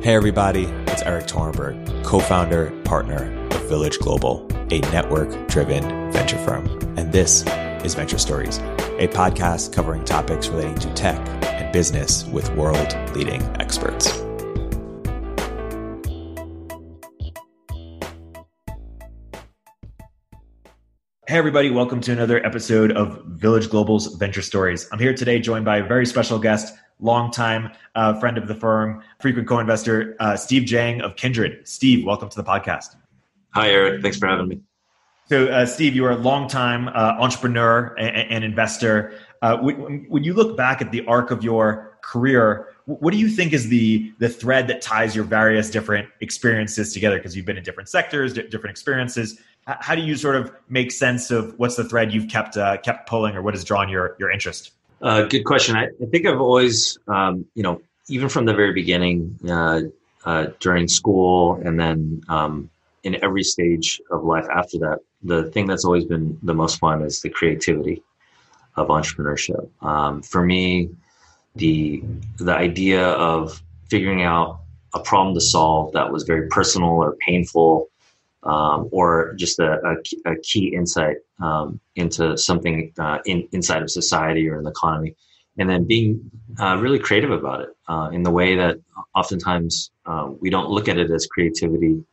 Hey, everybody, it's Erik Torenberg, co founder, partner of Village Global, a network driven venture firm. And this is Venture Stories, a podcast covering topics relating to tech and business with world leading experts. Hey, everybody, welcome to another episode of Village Global's Venture Stories. I'm here today joined by a very special guest, longtime uh, friend of the firm, frequent co investor, uh, Steve Jang of Kindred. Steve, welcome to the podcast. Hi, Erik. Thanks for having me. So, uh, Steve, you are a longtime uh, entrepreneur and, and investor. Uh, when, when you look back at the arc of your career, what do you think is the the thread that ties your various different experiences together? Because you've been in different sectors, different experiences how do you sort of make sense of what's the thread you've kept uh, kept pulling, or what has drawn your your interest? Uh, good question. I, I, think I've always, um, you know, even from the very beginning, uh, uh, during school, and then um, in every stage of life after that, the thing that's always been the most fun is the creativity of entrepreneurship. Um, for me, the the idea of figuring out a problem to solve that was very personal or painful um, or just a, a, a key insight um, into something uh, in, inside of society or in the economy. And then being uh, really creative about it uh, in the way that oftentimes uh, we don't look at it as creativity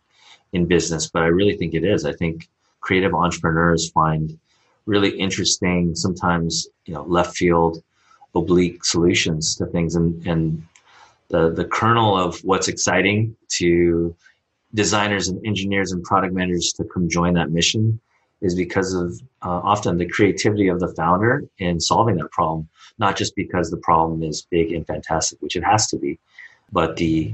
in business, but I really think it is. I think creative entrepreneurs find really interesting, sometimes you know, left field, oblique solutions to things, and and the the kernel of what's exciting to designers and engineers and product managers to come join that mission is because of uh, often the creativity of the founder in solving that problem, not just because the problem is big and fantastic, which it has to be, but the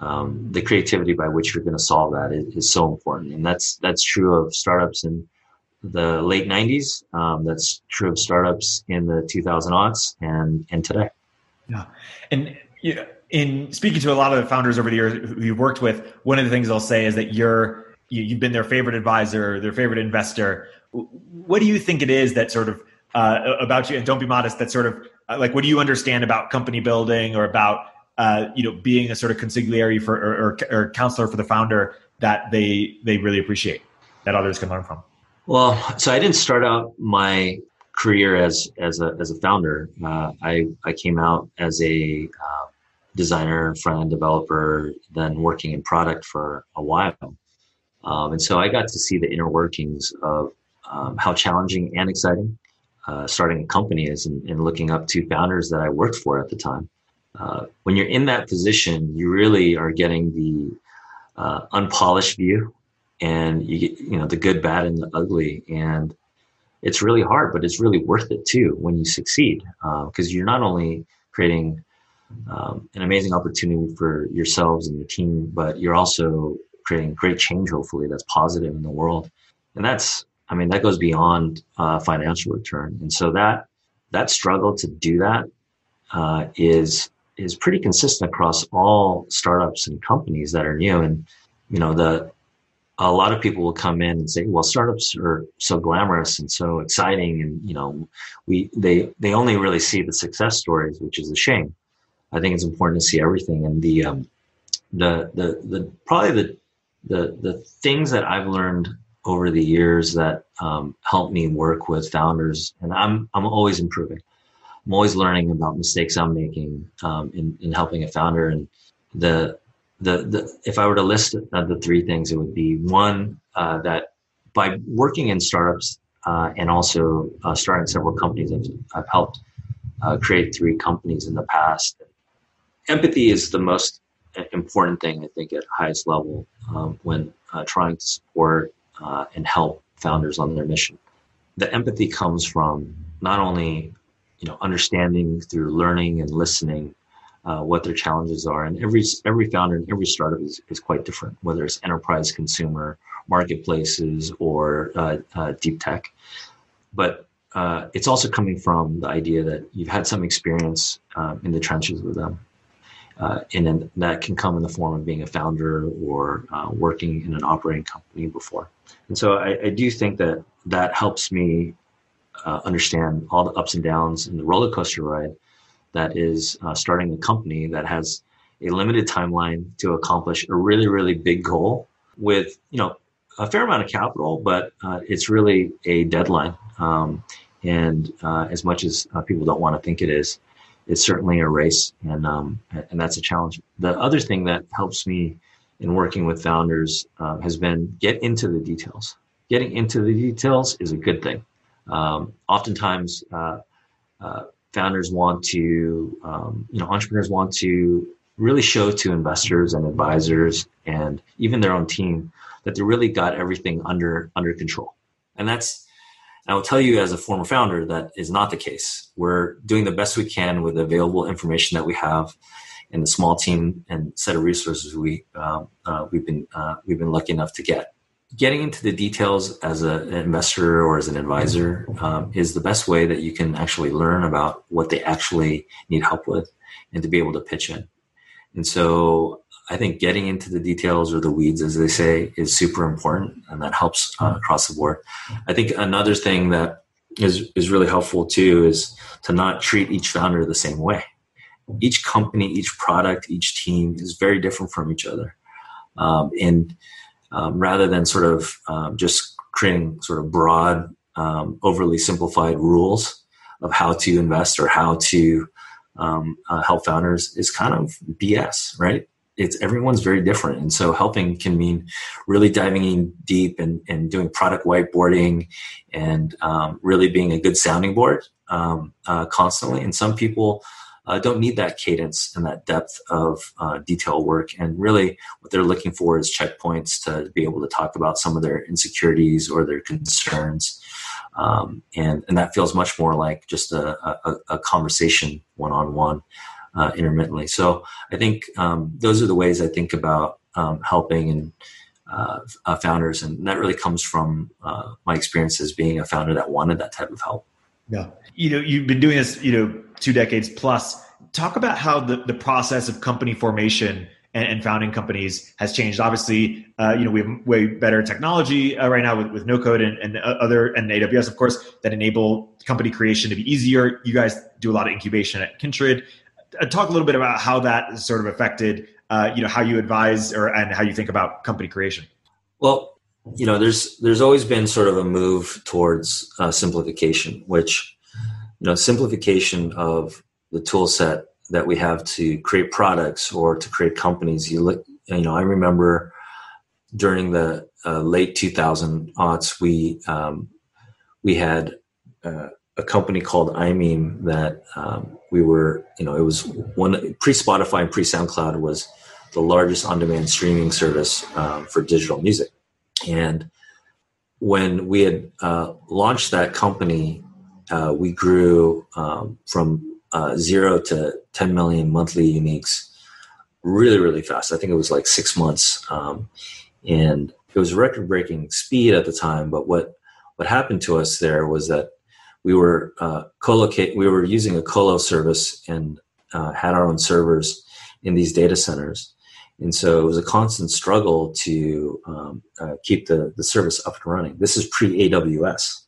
um, the creativity by which you're going to solve that is, is, so important, and that's that's true of startups in the late '90s. Um, that's true of startups in the 2000s and and today. Yeah, and yeah in speaking to a lot of the founders over the years who you've worked with, one of the things they'll say is that you're you've been their favorite advisor, their favorite investor. What do you think it is that sort of uh, about you? And don't be modest. That sort of uh, like what do you understand about company building or about uh, you know being a sort of consigliere for or, or, or counselor for the founder that they they really appreciate that others can learn from. Well, so I didn't start out my career as as a as a founder. Uh, I I came out as a uh, designer, front end developer, then working in product for a while. Um, and so I got to see the inner workings of um, how challenging and exciting uh, starting a company is and, and, looking up to founders that I worked for at the time. Uh, when you're in that position, you really are getting the uh, unpolished view and you get, you know, the good, bad, and the ugly. And it's really hard, but it's really worth it too when you succeed because uh, you're not only creating um, an amazing opportunity for yourselves and your team, but you're also creating great change, hopefully, that's positive in the world. And that's, I mean, that goes beyond uh, financial return. And so that, that struggle to do that uh, is is pretty consistent across all startups and companies that are new. And, you know, the, a lot of people will come in and say, well, startups are so glamorous and so exciting. And, you know, we, they, they only really see the success stories, which is a shame. I think it's important to see everything. And the um, the the the probably the the the things that I've learned over the years that um, help me work with founders, and I'm I'm always improving. I'm always learning about mistakes I'm making um, in in helping a founder. And the the the if I were to list uh, the three things, it would be one uh, that by working in startups uh, and also uh, starting several companies, I've, I've helped uh, create three companies in the past empathy is the most important thing, I think, at highest level um, when uh, trying to support uh, and help founders on their mission. The empathy comes from not only you know understanding through learning and listening uh, what their challenges are, and every every founder and every startup is, is quite different, whether it's enterprise, consumer, marketplaces, or uh, uh, deep tech. But uh, it's also coming from the idea that you've had some experience um, in the trenches with them uh, and that can come in the form of being a founder or uh, working in an operating company before. And so I, I do think that that helps me uh, understand all the ups and downs in the roller coaster ride that is uh, starting a company that has a limited timeline to accomplish a really, really big goal with, you know, a fair amount of capital, but uh, it's really a deadline. Um, and uh, as much as people don't want to think it is, it's certainly a race, and um, and that's a challenge. The other thing that helps me in working with founders uh, has been get into the details. Getting into the details is a good thing. Um, oftentimes, uh, uh, founders want to, um, you know, entrepreneurs want to really show to investors and advisors and even their own team that they really got everything under under control. And that's I will tell you as a former founder that is not the case. We're doing the best we can with the available information that we have in the small team and set of resources we uh, uh, we've been uh, we've been lucky enough to get. Getting into the details as a, an investor or as an advisor um, is the best way that you can actually learn about what they actually need help with and to be able to pitch in. And so I think getting into the details or the weeds, as they say, is super important, and that helps uh, across the board. I think another thing that is is really helpful too is to not treat each founder the same way. Each company, each product, each team is very different from each other, um, and um, rather than sort of um, just creating sort of broad, um, overly simplified rules of how to invest or how to um, uh, help founders is kind of BS, right? It's everyone's very different. And so helping can mean really diving in deep and, and doing product whiteboarding and um, really being a good sounding board um, uh, constantly. And some people uh, don't need that cadence and that depth of uh, detail work. And really what they're looking for is checkpoints to be able to talk about some of their insecurities or their concerns. Um, and, and that feels much more like just a, a, a conversation one-on-one uh, intermittently. So I think um, those are the ways I think about um, helping and uh, uh, founders, and that really comes from uh, my experience as being a founder that wanted that type of help. Yeah, you know, you've been doing this, you know, two decades plus. Talk about how the the process of company formation and, and founding companies has changed. Obviously, uh, you know, we have way better technology uh, right now with, with no code and, and other and AWS, of course, that enable company creation to be easier. You guys do a lot of incubation at Kindred. Uh, talk a little bit about how that sort of affected, uh, you know, how you advise or and how you think about company creation. Well, you know, there's there's always been sort of a move towards uh, simplification, which you know, simplification of the tool set that we have to create products or to create companies. You look, you know, I remember during the uh, late 2000 aughts, we um, we had uh, a company called imeem that um, we were, you know, it was one pre Spotify and pre SoundCloud was the largest on demand streaming service um, for digital music. And when we had uh, launched that company, uh, we grew um, from uh, zero to 10 million monthly uniques really, really fast. I think it was like six months. Um, and it was record breaking speed at the time. But what, what happened to us there was that we were uh, co-locate we were using a colo service and uh, had our own servers in these data centers. And so it was a constant struggle to um, uh, keep the, the service up and running. This is pre-aws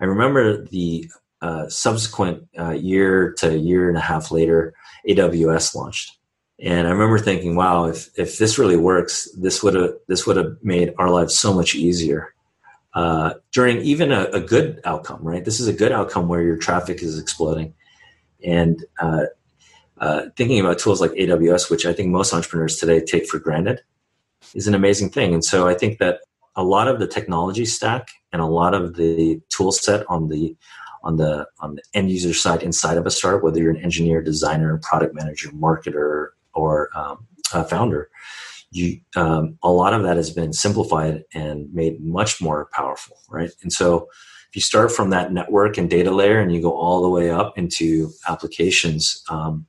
i remember the uh, subsequent uh, year to year and a half later aws launched. And i remember thinking wow if, if this really works this would have this would have made our lives so much easier uh, during even a, a, good outcome, right? This is a good outcome where your traffic is exploding. And uh, uh, thinking about tools like AWS, which I think most entrepreneurs today take for granted, is an amazing thing. And so I think that a lot of the technology stack and a lot of the tool set on the on the on the end user side inside of a startup, whether you're an engineer, designer, product manager, marketer, or um, a founder, you um, a lot of that has been simplified and made much more powerful right? And so if you start from that network and data layer and you go all the way up into applications um,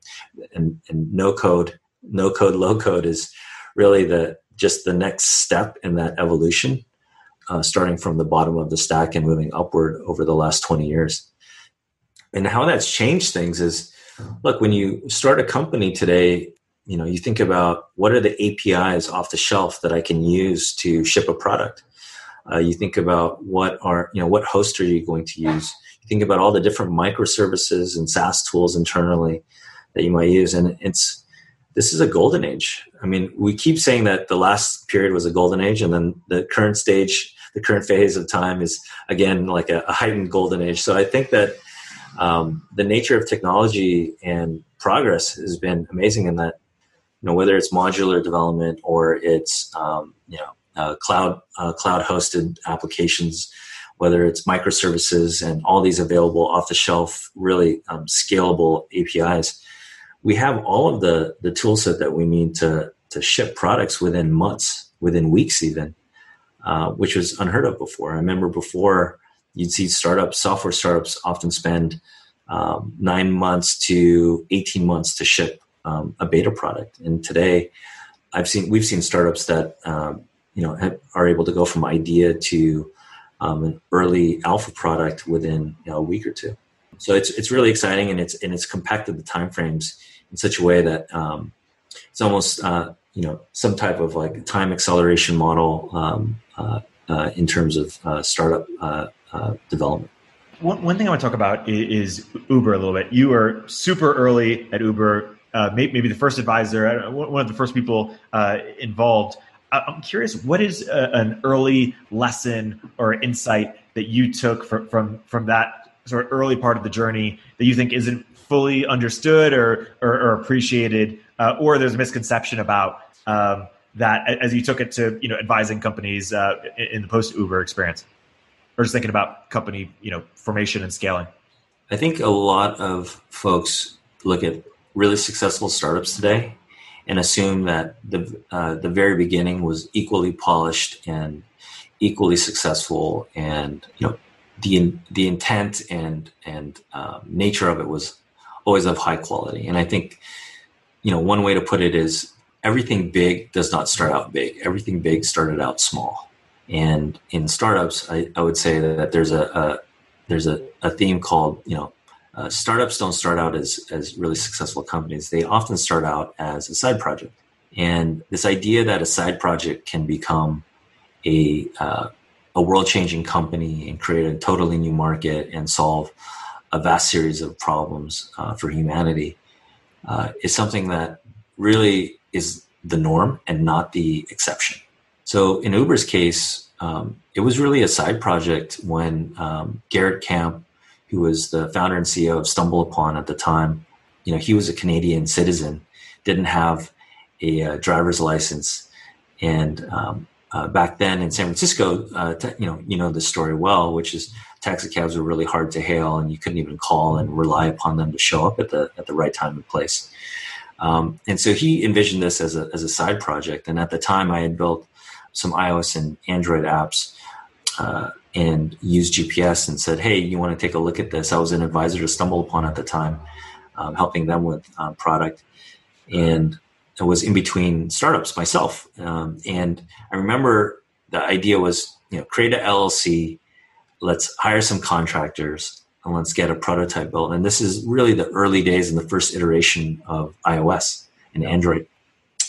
and, and no code no code low code is really the just the next step in that evolution uh, starting from the bottom of the stack and moving upward over the last 20 years. And how that's changed things is look when you start a company today you know you think about what are the apis off the shelf that i can use to ship a product uh, you think about what are you know what host are you going to use you think about all the different microservices and saas tools internally that you might use and it's this is a golden age. I mean, we keep saying that the last period was a golden age, and then the current stage, the current phase of time is again like a, a heightened golden age. So I think that um, the nature of technology and progress has been amazing in that, you know, whether it's modular development or it's um, you know uh, cloud uh, cloud hosted applications, whether it's microservices and all these available off the shelf, really um, scalable APIs we have all of the the tool set that we need to to ship products within months, within weeks even, uh, which was unheard of before. I remember before you'd see startups, software startups often spend um, nine months to 18 months to ship um, a beta product. And today I've seen, we've seen startups that, um, you know, have, are able to go from idea to um, an early alpha product within you know, a week or two. So it's, it's really exciting and it's, and it's compacted the timeframes in such a way that um, it's almost uh, you know some type of like time acceleration model um, uh, uh, in terms of uh, startup uh, uh, development. One, one thing I want to talk about is, Uber a little bit. You were super early at Uber, maybe the first advisor, one of the first people involved. I'm curious, what is a, an early lesson or insight that you took from, from from that sort of early part of the journey that you think isn't fully understood or or, or appreciated, uh, or there's a misconception about um, that as you took it to you know advising companies uh, in the post Uber experience, or just thinking about company you know formation and scaling. I think a lot of folks look at really successful startups today and assume that the uh, the very beginning was equally polished and equally successful, and you know the the intent and and um, nature of it was always of high quality. And I think, you know, one way to put it is everything big does not start out big. Everything big started out small. And in startups, I, I would say that there's a, a there's a, a, theme called, you know, uh, startups don't start out as, as really successful companies. They often start out as a side project. And this idea that a side project can become a, uh, a world changing company and create a totally new market and solve a vast series of problems uh, for humanity uh, is something that really is the norm and not the exception. So in Uber's case, um, it was really a side project when um, Garrett Camp, who was the founder and CEO of StumbleUpon at the time, you know, he was a Canadian citizen, didn't have a uh, driver's license, and um, uh, back then in San Francisco, uh, t- you know, you know the story well, which is taxi cabs were really hard to hail, and you couldn't even call and rely upon them to show up at the at the right time and place. Um, and so he envisioned this as a as a side project. And at the time, I had built some iOS and Android apps uh, and used GPS and said, "Hey, you want to take a look at this?" I was an advisor to Stumble Upon at the time, um, helping them with uh, product, and I was in between startups myself. Um, and I remember the idea was, you know, create a LLC let's hire some contractors and let's get a prototype built. And this is really the early days in the first iteration of iOS and Android.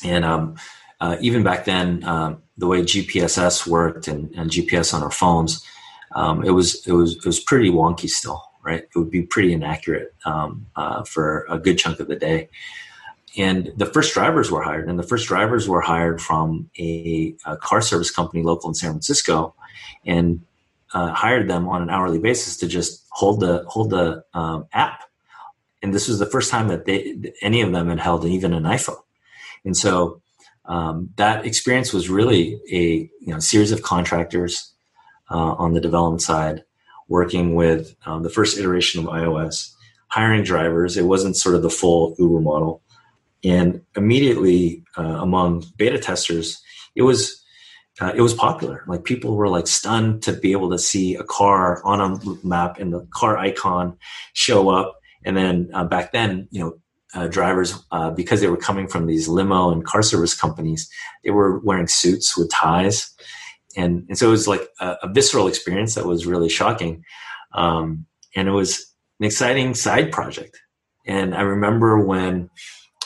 And um, uh, even back then, um, the way GPSS worked and, and GPS on our phones, um, it was it was it was pretty wonky still, right? It would be pretty inaccurate um, uh, for a good chunk of the day. And the first drivers were hired, and the first drivers were hired from a, a car service company local in San Francisco, and uh, hired them on an hourly basis to just hold the hold the um, app, and this was the first time that they any of them had held even an iPhone, and so um, that experience was really a you know series of contractors uh, on the development side working with um, the first iteration of iOS, hiring drivers. It wasn't sort of the full Uber model, and immediately uh, among beta testers, it was uh, it was popular. Like people were like stunned to be able to see a car on a map and the car icon show up. And then uh, back then, you know, uh, drivers, uh, because they were coming from these limo and car service companies, they were wearing suits with ties. And, and so it was like a, a visceral experience that was really shocking. Um, and it was an exciting side project. And I remember when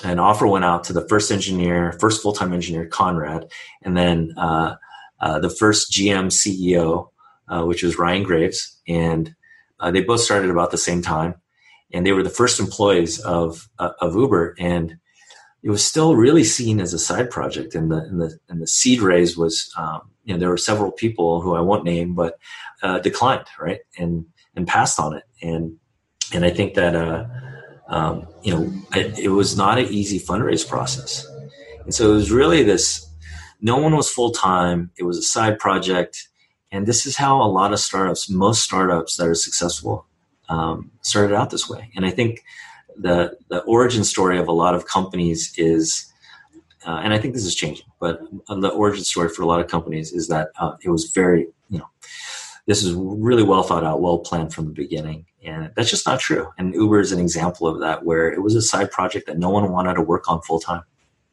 an offer went out to the first engineer, first full time engineer, Conrad, and then uh, uh, the first GM CEO, uh, which was Ryan Graves, and uh, they both started about the same time, and they were the first employees of uh, of Uber. And it was still really seen as a side project. And the and the and the seed raise was, um, you know, there were several people who I won't name, but uh, declined, right, and and passed on it. And and I think that uh, um, you know it, it was not an easy fundraise process. And so it was really this. No one was full time. It was a side project, and this is how a lot of startups, most startups that are successful, um, started out this way. And I think the the origin story of a lot of companies is, uh, and I think this is changing, but the origin story for a lot of companies is that uh, it was very, you know, this is really well thought out, well planned from the beginning, and that's just not true. And Uber is an example of that, where it was a side project that no one wanted to work on full time.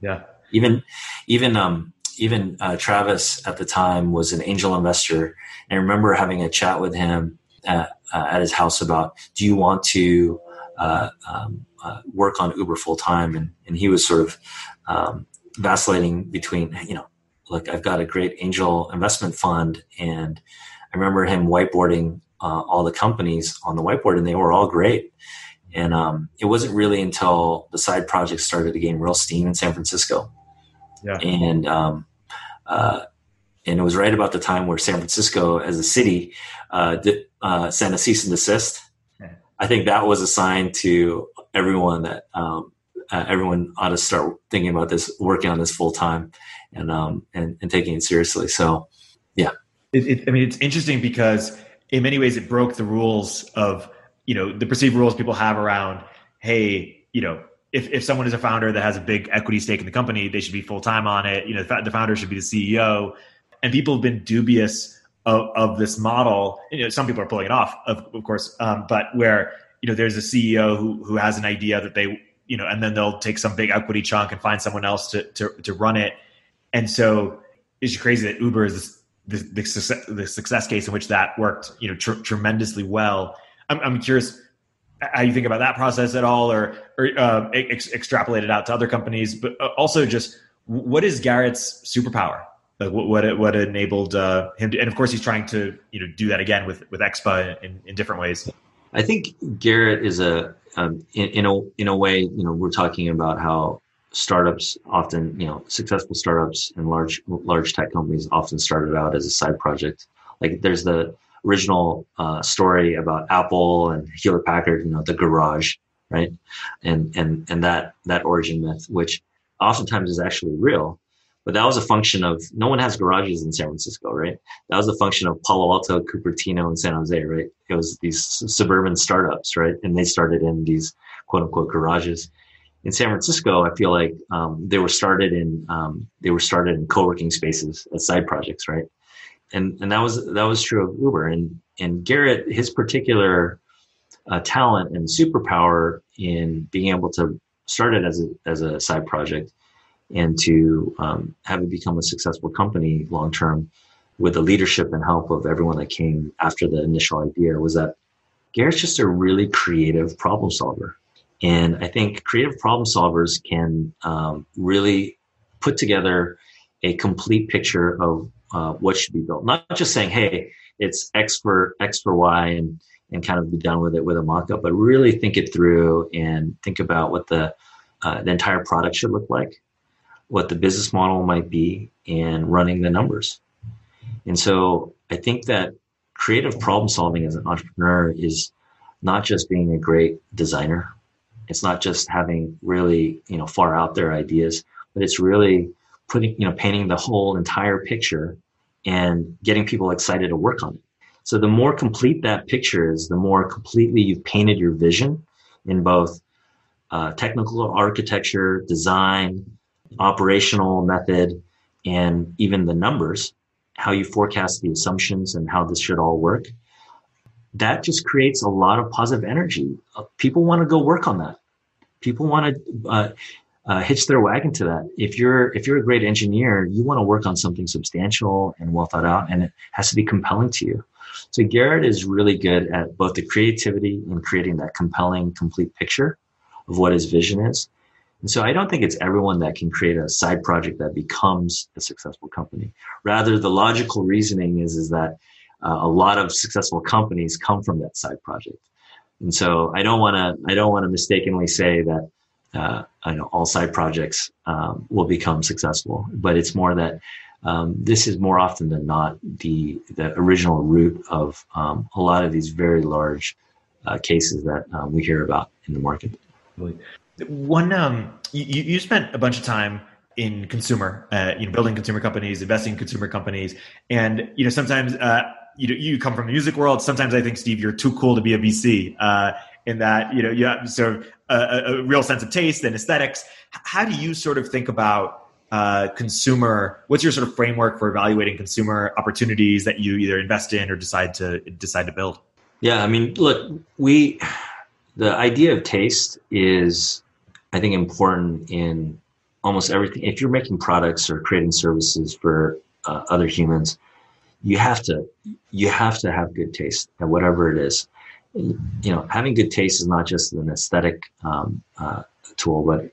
Yeah, even even um, even uh, Travis at the time was an angel investor, and I remember having a chat with him at, uh, at his house about, do you want to uh, um, uh, work on Uber full time, and and he was sort of um, vacillating between you know, look, I've got a great angel investment fund, and I remember him whiteboarding uh, all the companies on the whiteboard, and they were all great. And um, it wasn't really until the side project started to gain real steam in San Francisco, yeah. and um, uh, and it was right about the time where San Francisco, as a city, uh, uh, sent a cease and desist I think that was a sign to everyone that um, uh, everyone ought to start thinking about this, working on this full time, and um, and, and taking it seriously. So, yeah. It, it, I mean, it's interesting because in many ways it broke the rules of you know the perceived rules people have around. Hey, you know, if if someone is a founder that has a big equity stake in the company, they should be full time on it. You know, the founder should be the CEO, and people have been dubious of, of this model. You know, some people are pulling it off, of, of course, um, but where you know there's a CEO who who has an idea that they you know, and then they'll take some big equity chunk and find someone else to to, to run it. And so it's crazy that Uber is this, the, the, success, the success case in which that worked, you know, tr- tremendously well. I'm, I'm curious how you think about that process at all, or or uh, ex- extrapolate it out to other companies, but uh, also just what is Garrett's superpower? Like what what, what enabled uh, him to, and of course he's trying to you know do that again with with Expa in, in different ways. I think Garrett is a um, in, in a in a way you know we're talking about how startups often you know successful startups and large large tech companies often started out as a side project. Like there's the original uh, story about Apple and Hewlett Packard, you know, the garage, right? And and and that that origin myth, which oftentimes is actually real. But that was a function of no one has garages in San Francisco, right? That was a function of Palo Alto, Cupertino, and San Jose, right? It was these suburban startups, right? And they started in these quote unquote garages. In San Francisco, I feel like um, they were started in um, they were started in co-working spaces as side projects, right? And and that was that was true of Uber. And and Garrett, his particular uh, talent and superpower in being able to start it as a as a side project and to um, have it become a successful company long term with the leadership and help of everyone that came after the initial idea was that Garrett's just a really creative problem solver. And I think creative problem solvers can um, really put together a complete picture of uh, what should be built. Not just saying, hey, it's X for X for Y and, and kind of be done with it with a mock-up, but really think it through and think about what the, uh, the entire product should look like what the business model might be and running the numbers. And so I think that creative problem solving as an entrepreneur is not just being a great designer. It's not just having really, you know, far out there ideas, but it's really putting, you know, painting the whole entire picture and getting people excited to work on it. So the more complete that picture is, the more completely you've painted your vision in both uh, technical architecture, design, operational method, and even the numbers, how you forecast the assumptions and how this should all work, that just creates a lot of positive energy. Uh, people want to go work on that. People want to uh, uh, hitch their wagon to that. If you're if you're a great engineer, you want to work on something substantial and well thought out, and it has to be compelling to you. So Garrett is really good at both the creativity and creating that compelling, complete picture of what his vision is, and so I don't think it's everyone that can create a side project that becomes a successful company. Rather, the logical reasoning is, is that uh, a lot of successful companies come from that side project. And so I don't want to, I don't want to mistakenly say that uh, I know all side projects um, will become successful, but it's more that um, this is more often than not the the original root of um, a lot of these very large uh, cases that um, we hear about in the market. One, um, you, you spent a bunch of time in consumer, uh, you know, building consumer companies, investing in consumer companies, and you know sometimes uh, you you come from the music world. Sometimes I think Steve, you're too cool to be a VC. Uh, in that you know you have sort of a, a, real sense of taste and aesthetics. How do you sort of think about uh, consumer? What's your sort of framework for evaluating consumer opportunities that you either invest in or decide to decide to build? Yeah, I mean, look, we the idea of taste is, I think, important in almost everything. If you're making products or creating services for uh, other humans, you have to you have to have good taste at whatever it is you know, having good taste is not just an aesthetic um, uh, tool, but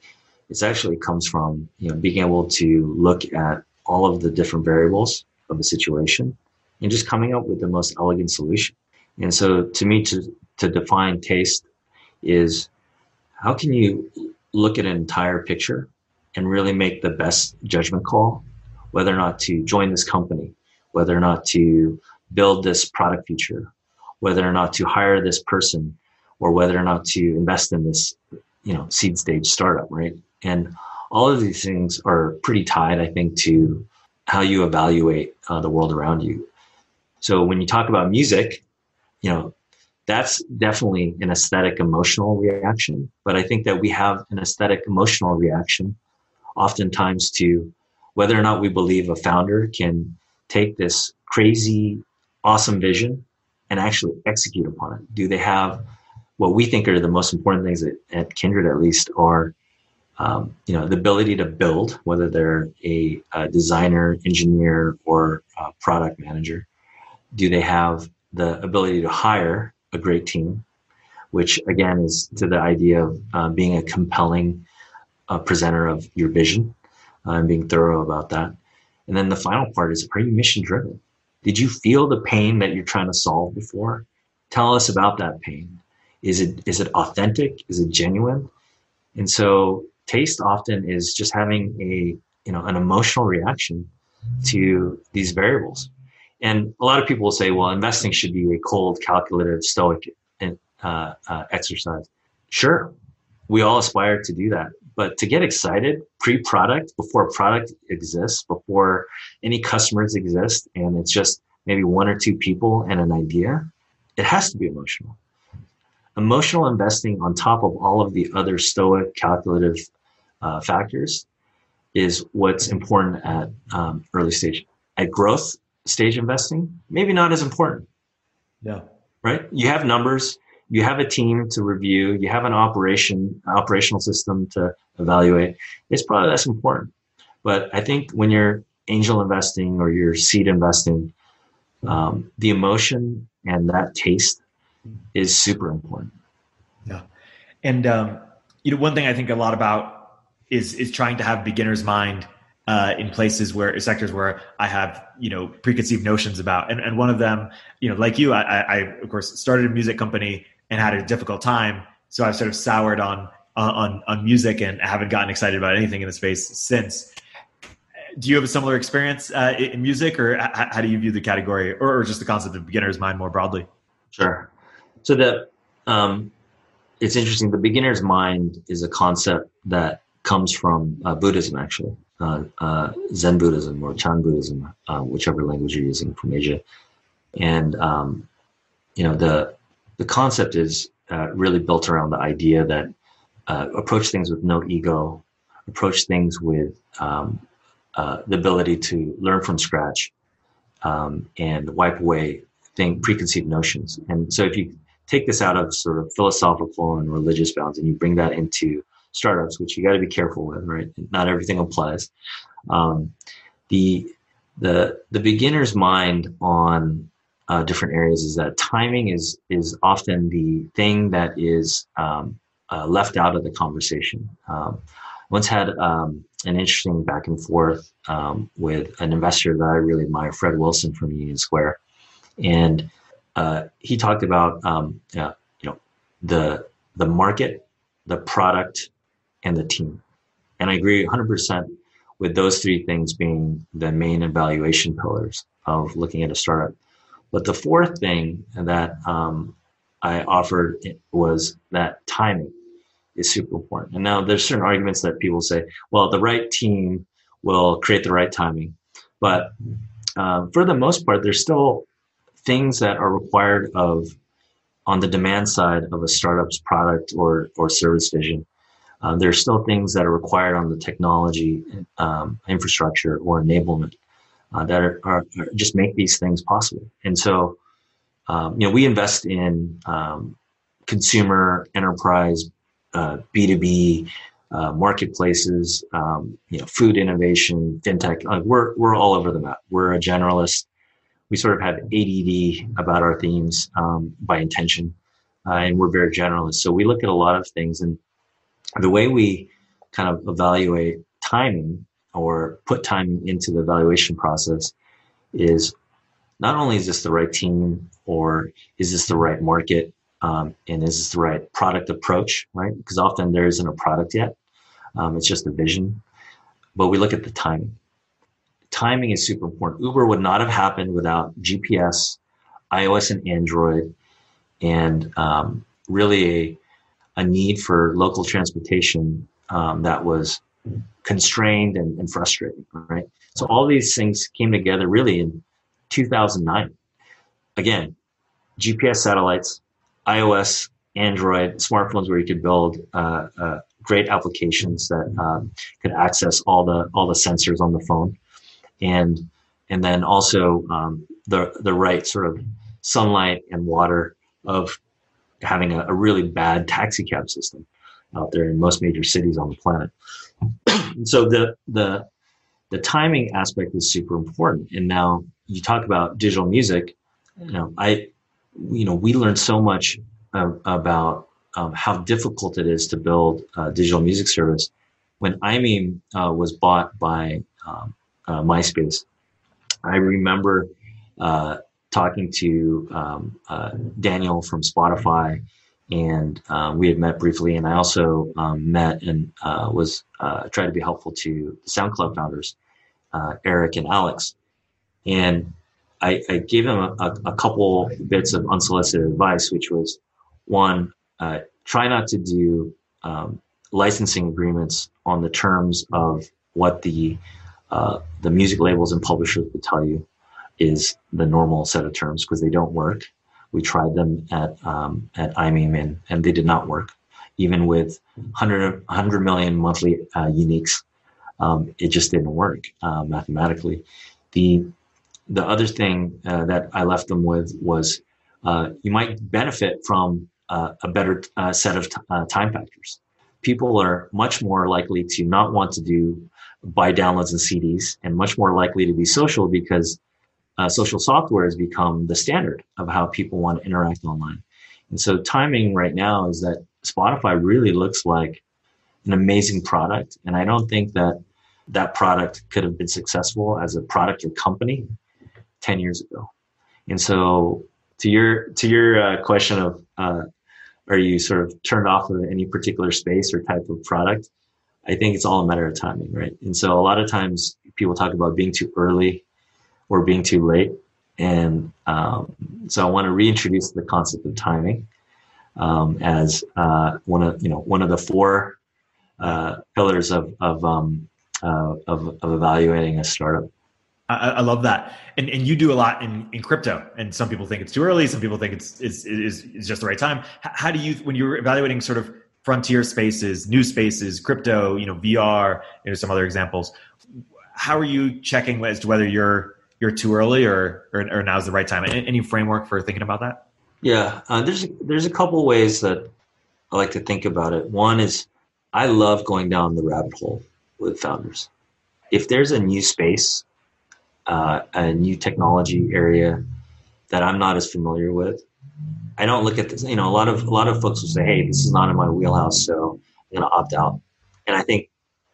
it actually comes from you know being able to look at all of the different variables of the situation and just coming up with the most elegant solution. And so, to me, to to define taste is how can you look at an entire picture and really make the best judgment call whether or not to join this company, whether or not to build this product feature, whether or not to hire this person or whether or not to invest in this, you know, seed stage startup, right? And all of these things are pretty tied, I think, to how you evaluate uh, the world around you. So when you talk about music, you know, that's definitely an aesthetic emotional reaction. But I think that we have an aesthetic emotional reaction oftentimes to whether or not we believe a founder can take this crazy, awesome vision and actually execute upon it? Do they have what we think are the most important things at, at Kindred, at least, are um, you know the ability to build, whether they're a, a designer, engineer, or product manager. Do they have the ability to hire a great team, which again is to the idea of uh, being a compelling uh, presenter of your vision uh, and being thorough about that. And then the final part is, are you mission driven? Did you feel the pain that you're trying to solve before? Tell us about that pain. Is it is it authentic? Is it genuine? And so taste often is just having a you know an emotional reaction to these variables. And a lot of people will say, well, investing should be a cold, calculative, stoic uh, uh, exercise. Sure, we all aspire to do that. But to get excited pre-product, before product exists, before any customers exist, and it's just maybe one or two people and an idea, it has to be emotional. Emotional investing on top of all of the other stoic, calculative uh, factors is what's important at um, early stage. At growth stage investing, maybe not as important. Yeah. Right? You have numbers, you have a team to review, you have an operation operational system to evaluate. It's probably less important. But I think when you're angel investing or you're seed investing, um, the emotion and that taste is super important. Yeah, and um, you know, one thing I think a lot about is is trying to have beginner's mind uh, in places where sectors where I have you know preconceived notions about, and, and one of them, you know, like you, I, I of course started a music company and had a difficult time. So I've sort of soured on on on music and haven't gotten excited about anything in the space since. Do you have a similar experience uh, in music, or how do you view the category, or, just the concept of beginner's mind more broadly? Sure. So the um, it's interesting. The beginner's mind is a concept that comes from uh, Buddhism, actually, Zen Buddhism or Chan Buddhism, uh, whichever language you're using from Asia. And um, you know the the concept is uh, really built around the idea that uh, approach things with no ego, approach things with um, uh, the ability to learn from scratch um, and wipe away think preconceived notions. And so if you take this out of sort of philosophical and religious bounds and you bring that into startups, which you got to be careful with, right? Not everything applies. Um, the the the beginner's mind on uh, different areas is that timing is is often the thing that is um, uh, left out of the conversation. Um, once had um, an interesting back and forth um, with an investor that I really admire, Fred Wilson from Union Square, and uh, he talked about um, you know the the market, the product, and the team. And I agree 100% with those three things being the main evaluation pillars of looking at a startup. But the fourth thing that um, I offered was that timing is super important. And now there's certain arguments that people say, well, the right team will create the right timing. But um, for the most part, there's still things that are required of on the demand side of a startup's product or, or service vision. Uh, there are still things that are required on the technology um, infrastructure or enablement uh, that are, are, just make these things possible. And so, um, you know, we invest in um, consumer enterprise, uh, B2B, uh, marketplaces, um, you know, food innovation, fintech. Like we're, we're all over the map. We're a generalist. We sort of have ADD about our themes um, by intention, uh, and we're very generalist. So we look at a lot of things, and the way we kind of evaluate timing or put timing into the evaluation process is not only is this the right team or is this the right market um, and is this the right product approach, right? Because often there isn't a product yet. Um, it's just a vision. But we look at the timing. Timing is super important. Uber would not have happened without GPS, iOS and Android, and um, really a, a, need for local transportation um, that was constrained and, and frustrating, right? So all these things came together really in 2009. Again, GPS satellites, iOS, Android, smartphones where you could build uh, uh, great applications that um, could access all the all the sensors on the phone, and and then also um, the the right sort of sunlight and water of having a, a, really bad taxi cab system out there in most major cities on the planet. so the the the timing aspect is super important. And now you talk about digital music. You know, I you know, we learned so much uh, about um, how difficult it is to build a digital music service. When imeem uh, was bought by um, uh, MySpace, I remember uh, talking to um, uh, Daniel from Spotify, and um, we had met briefly. And I also um, met and uh, was tried to be helpful to the SoundCloud founders, Eric and Alex. And I, I gave them a, a, a, couple bits of unsolicited advice, which was one, uh, try not to do um, licensing agreements on the terms of what the uh, the music labels and publishers would tell you is the normal set of terms because they don't work. We tried them at um, at imeem and, and they did not work. Even with 100, 100 million monthly uh, uniques, um, it just didn't work uh, mathematically. The the other thing uh, that I left them with was uh, you might benefit from uh, a better uh, set of t- time factors. People are much more likely to not want to do buy downloads and CDs, and much more likely to be social because uh, social software has become the standard of how people want to interact online. And so, timing right now is that Spotify really looks like an amazing product, and I don't think that that product could have been successful as a product or company 10 years ago. And so to your to your uh, question of uh, are you sort of turned off of any particular space or type of product? I think it's all a matter of timing, right? And so a lot of times people talk about being too early or being too late. And um, so I want to reintroduce the concept of timing um, as uh, one of you know one of the four uh, pillars of of, um, uh, of of evaluating a startup. I, I, love that, and and you do a lot in, in crypto, and some people think it's too early, some people think it's it's is it's just the right time. How do you when you're evaluating sort of frontier spaces, new spaces, crypto, you know, VR, know, some other examples? How are you checking as to whether you're you're too early or or, or now's the right time? Any framework for thinking about that? Yeah, uh, there's there's a couple ways that I like to think about it. One is I love going down the rabbit hole with founders. If there's a new space uh, a new technology area that I'm not as familiar with. I don't look at this. You know, a lot of a lot of folks will say, "Hey, this is not in my wheelhouse, so I'm going to opt out." And I think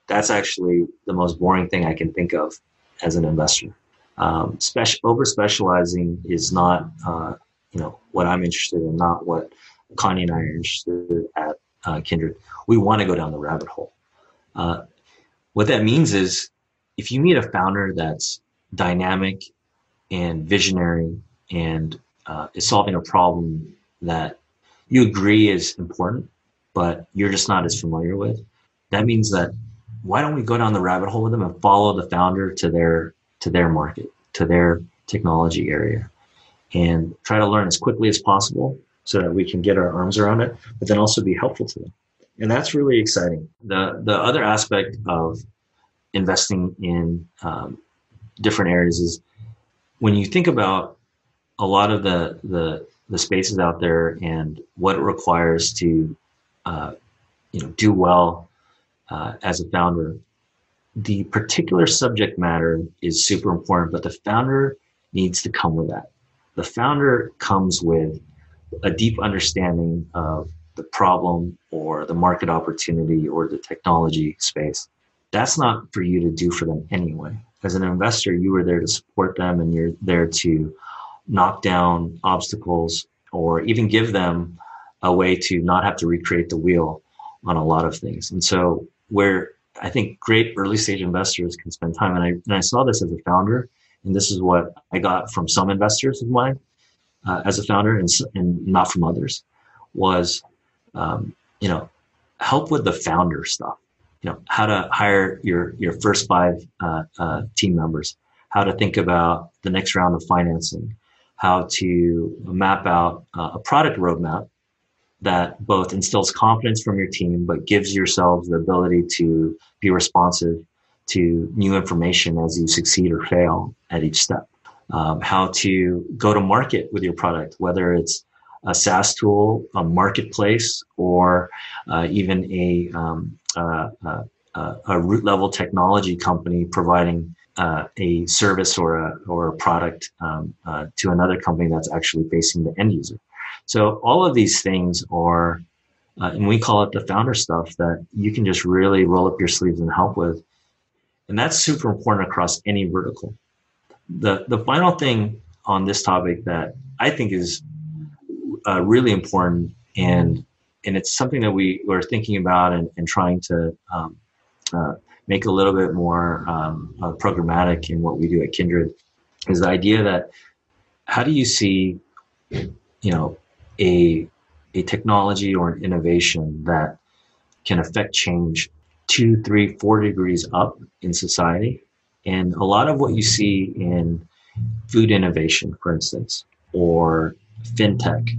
that's actually the most boring thing I can think of as an investor. Um, special over specializing is not, uh, you know, what I'm interested in. Not what Kanyi and I are interested at uh, Kindred. We want to go down the rabbit hole. Uh, what that means is if you meet a founder that's dynamic and visionary and uh, is solving a problem that you agree is important, but you're just not as familiar with, that means that why don't we go down the rabbit hole with them and follow the founder to their to their market, to their technology area, and try to learn as quickly as possible so that we can get our arms around it, but then also be helpful to them. And that's really exciting. The the other aspect of investing in um, different areas is when you think about a lot of the the the spaces out there and what it requires to uh, you know do well uh, as a founder the particular subject matter is super important but the founder needs to come with that. The founder comes with a deep understanding of the problem or the market opportunity or the technology space. That's not for you to do for them anyway. As an investor you are there to support them and you're there to knock down obstacles or even give them a way to not have to recreate the wheel on a lot of things. And so where I think great early stage investors can spend time, and I, and I saw this as a founder, and this is what I got from some investors of mine uh, as a founder and, and not from others, was, um, you know, help with the founder stuff. You know, how to hire your, your first five uh, uh, team members, how to think about the next round of financing, how to map out uh, a product roadmap that both instills confidence from your team, but gives yourselves the ability to be responsive to new information as you succeed or fail at each step. Um, how to go to market with your product, whether it's a SaaS tool, a marketplace, or uh, even a, um, uh, uh, a root level technology company providing uh, a service or a or a product um, uh, to another company that's actually facing the end user. So all of these things are, uh, and we call it the founder stuff that you can just really roll up your sleeves and help with, and that's super important across any vertical. The the final thing on this topic that I think is uh, really important and and it's something that we are thinking about and, and trying to um, uh, make a little bit more um, uh, programmatic in what we do at Kindred is the idea that how do you see, you know, a a technology or an innovation that can affect change two, three, four degrees up in society. And a lot of what you see in food innovation, for instance, or fintech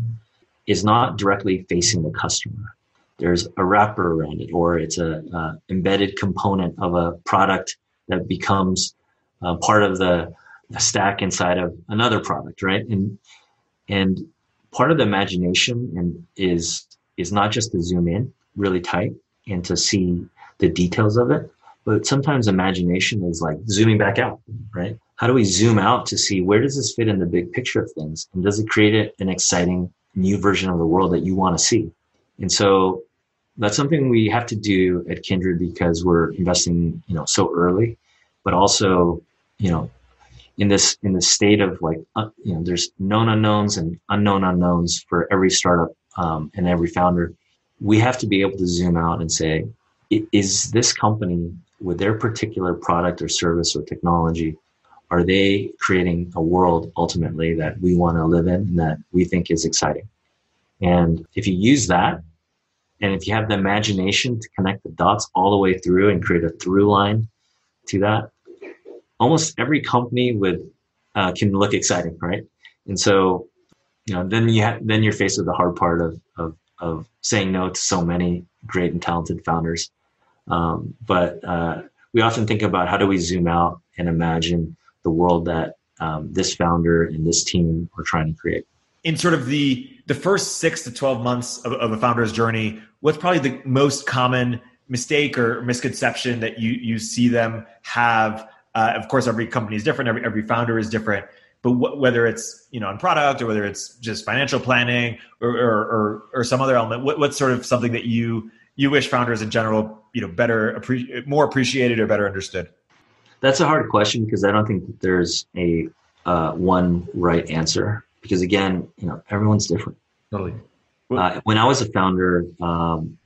is not directly facing the customer there's a wrapper around it or it's a embedded component of a product that becomes uh, part of the, the stack inside of another product right and and part of the imagination and is is not just to zoom in really tight and to see the details of it but sometimes imagination is like zooming back out right? How do we zoom out to see where does this fit in the big picture of things? And does it create an exciting new version of the world that you want to see? And so that's something we have to do at Kindred because we're investing, you know, so early, but also, you know, in this in this state of like, uh, you know, there's known unknowns and unknown unknowns for every startup um, and every founder. We have to be able to zoom out and say, is this company with their particular product or service or technology, are they creating a world ultimately that we want to live in and that we think is exciting? And if you use that and if you have the imagination to connect the dots all the way through and create a through line to that, almost every company would uh, can look exciting, right? And so, you know, then you ha- then you're faced with the hard part of of of saying no to so many great and talented founders. Um, but uh, we often think about how do we zoom out and imagine the world that um, this founder and this team are trying to create in sort of the the first six to 12 months of, of a founder's journey what's probably the most common mistake or misconception that you you see them have uh, of course every company is different every, every founder is different but wh- whether it's you know on product or whether it's just financial planning or or, or, or some other element what, what's sort of something that you you wish founders in general you know better appre- more appreciated or better understood that's a hard question because i don't think that there's a uh, one right answer because again, you know, everyone's different. Totally. Uh, when I was a founder, um,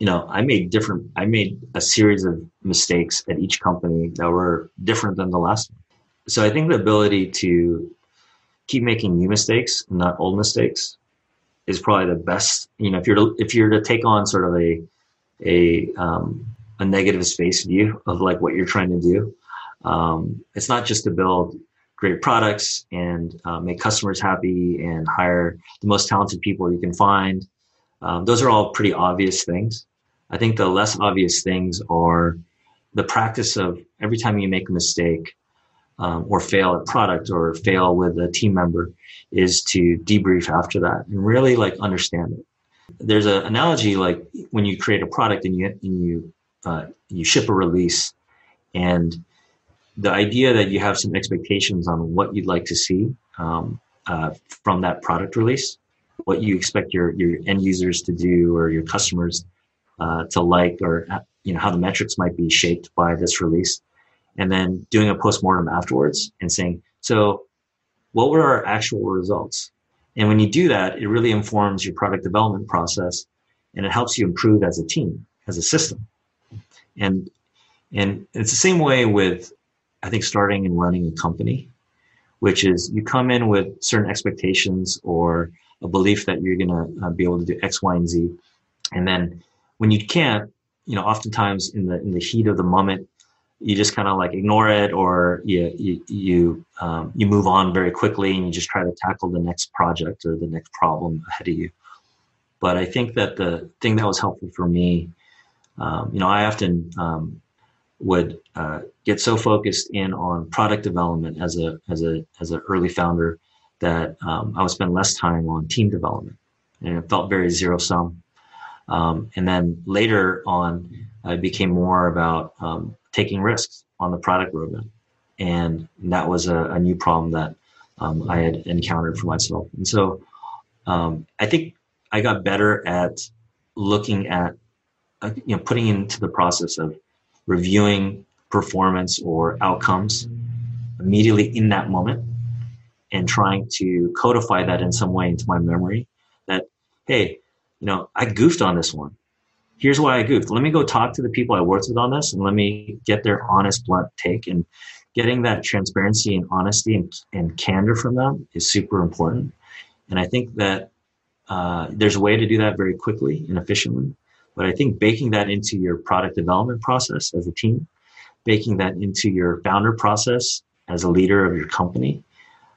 you know, I made different, I made a series of mistakes at each company that were different than the last one. So I think the ability to keep making new mistakes, not old mistakes, is probably the best. You know, if you're to, if you're to take on sort of a a um, a negative space view of like what you're trying to do, um, it's not just to build great products and uh, make customers happy and hire the most talented people you can find. Um, those are all pretty obvious things. I think the less obvious things are the practice of every time you make a mistake um, or fail at product or fail with a team member is to debrief after that and really like understand it. There's an analogy like when you create a product and you and you uh, you ship a release and the idea that you have some expectations on what you'd like to see um, uh, from that product release, what you expect your your end users to do or your customers uh, to like, or you know how the metrics might be shaped by this release, and then doing a postmortem afterwards and saying, so what were our actual results? And when you do that, it really informs your product development process, and it helps you improve as a team, as a system, and and it's the same way with I think starting and running a company, which is you come in with certain expectations or a belief that you're going to uh, be able to do X, Y, and Z. And then when you can't, you know, oftentimes in the, in the heat of the moment, you just kind of like ignore it or you, you, you, um, you move on very quickly and you just try to tackle the next project or the next problem ahead of you. But I think that the thing that was helpful for me, um, you know, I often, um, would uh, get so focused in on product development as a as a as an early founder that um, I would spend less time on team development, and it felt very zero sum. Um, and then later on, it became more about um, taking risks on the product roadmap, and that was a, a new problem that um, I had encountered for myself. And so, um, I think I got better at looking at, uh, you know, putting into the process of reviewing performance or outcomes immediately in that moment and trying to codify that in some way into my memory that, hey, you know, I goofed on this one. Here's why I goofed. Let me go talk to the people I worked with on this and let me get their honest, blunt take. And getting that transparency and honesty and, and candor from them is super important. And I think that uh, there's a way to do that very quickly and efficiently. But I think baking that into your product development process as a team, baking that into your founder process as a leader of your company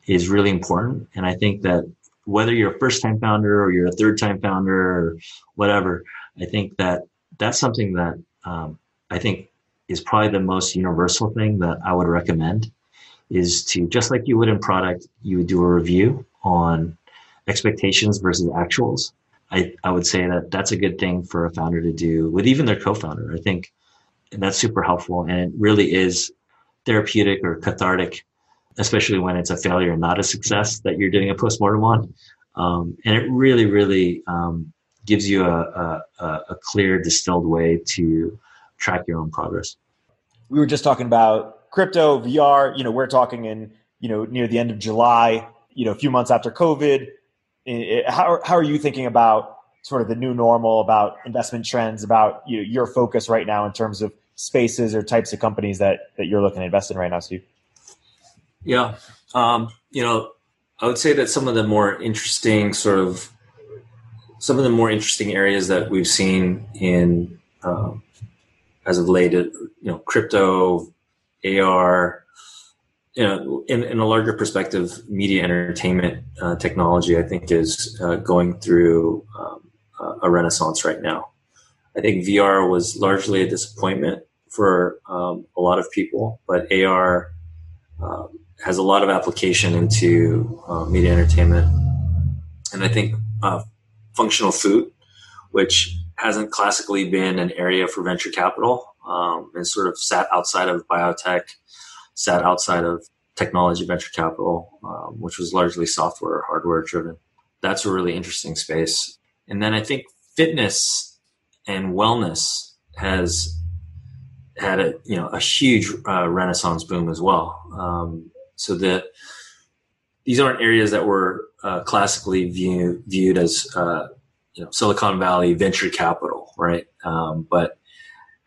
is really important. And I think that whether you're a first time founder or you're a third time founder or whatever, I think that that's something that um, I think is probably the most universal thing that I would recommend is to just like you would in product, you would do a review on expectations versus actuals I, I would say that that's a good thing for a founder to do with even their co-founder. I think that's super helpful and it really is therapeutic or cathartic, especially when it's a failure and not a success that you're doing a postmortem on. Um, and it really, really um, gives you a, a, a clear, distilled way to track your own progress. We were just talking about crypto, VR. You know, we're talking in you know near the end of July. You know, a few months after COVID how, how are you thinking about sort of the new normal, about investment trends, about you know, your focus right now in terms of spaces or types of companies that, that you're looking to invest in right now, Steve? Yeah. Um, you know, I would say that some of the more interesting sort of some of the more interesting areas that we've seen in um, as of late, you know, crypto, AR, you know, in, in a larger perspective, media entertainment uh, technology, I think, is uh, going through um, a renaissance right now. I think VR was largely a disappointment for um, a lot of people, but AR um, has a lot of application into uh, media entertainment. And I think uh, functional food, which hasn't classically been an area for venture capital um, and sort of sat outside of biotech sat outside of technology venture capital, um, which was largely software or hardware driven. That's a really interesting space. And then I think fitness and wellness has had a you know a huge uh, renaissance boom as well. Um, so that these aren't areas that were uh, classically view, viewed as uh, you know Silicon Valley venture capital, right? Um, but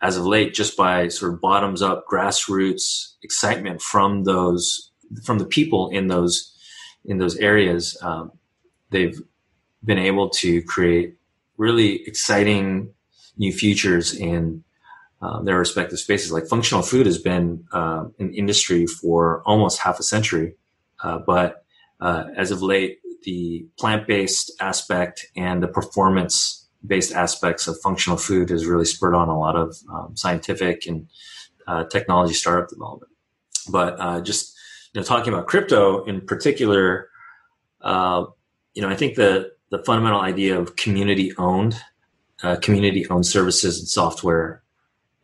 as of late, just by sort of bottoms up grassroots excitement from those from the people in those in those areas, um, they've been able to create really exciting new futures in uh, their respective spaces. Like functional food has been uh, an industry for almost half a century, uh, but uh, as of late, the plant-based aspect and the performance-based aspects of functional food has really spurred on a lot of um, scientific and uh, technology startup development. But uh, just you know, talking about crypto in particular, you know, I think the the fundamental idea of community-owned, community-owned services and software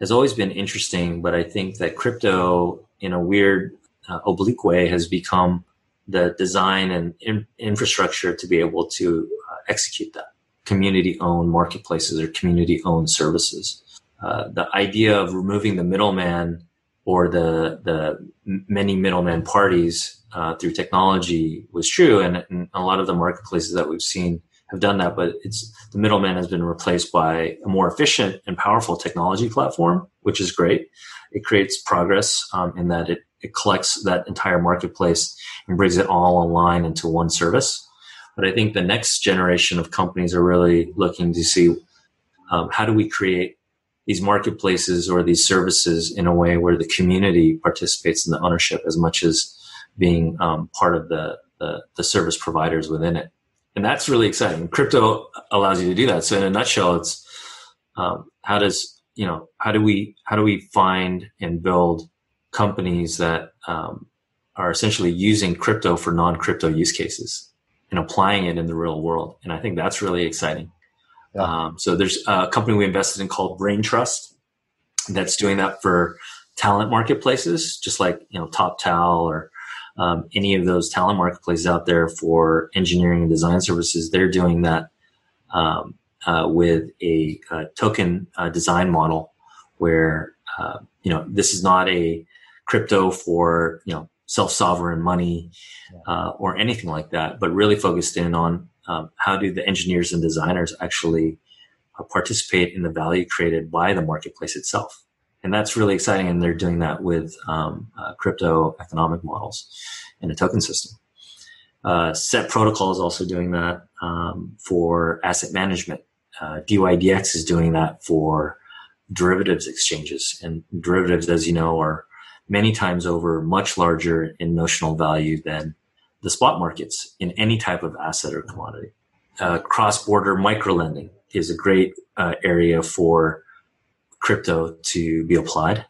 has always been interesting, but I think that crypto, in a weird, uh, oblique way, has become the design and in- infrastructure to be able to uh, execute that. Community owned marketplaces or community owned services. Uh, the idea of removing the middleman or the the many middleman parties uh, through technology was true, and, and a lot of the marketplaces that we've seen have done that, but it's the middleman has been replaced by a more efficient and powerful technology platform, which is great. It creates progress um, in that it, it collects that entire marketplace and brings it all online into one service. But I think the next generation of companies are really looking to see um, how do we create these marketplaces or these services in a way where the community participates in the ownership as much as being um, part of the, the, the service providers within it and that's really exciting. Crypto allows you to do that. So in a nutshell, it's um, how does you know how do we how do we find and build companies that um, are essentially using crypto for non-crypto use cases and applying it in the real world? And I think that's really exciting. Yeah. Um, so there's a company we invested in called Braintrust that's doing that for talent marketplaces, just like you know Toptal or um, any of those talent marketplaces out there for engineering and design services, they're doing that um, uh, with a, a token uh, design model where uh, you know this is not a crypto for you know self-sovereign money uh, or anything like that, but really focused in on um, how do the engineers and designers actually uh, participate in the value created by the marketplace itself and that's really exciting. And they're doing that with um, uh, crypto economic models and a token system. Uh, Set Protocol is also doing that um, for asset management. Uh, dYdX is doing that for derivatives exchanges, and derivatives, as you know, are many times over much larger in notional value than the spot markets in any type of asset or commodity. Uh, cross-border microlending is a great uh, area for crypto to be applied.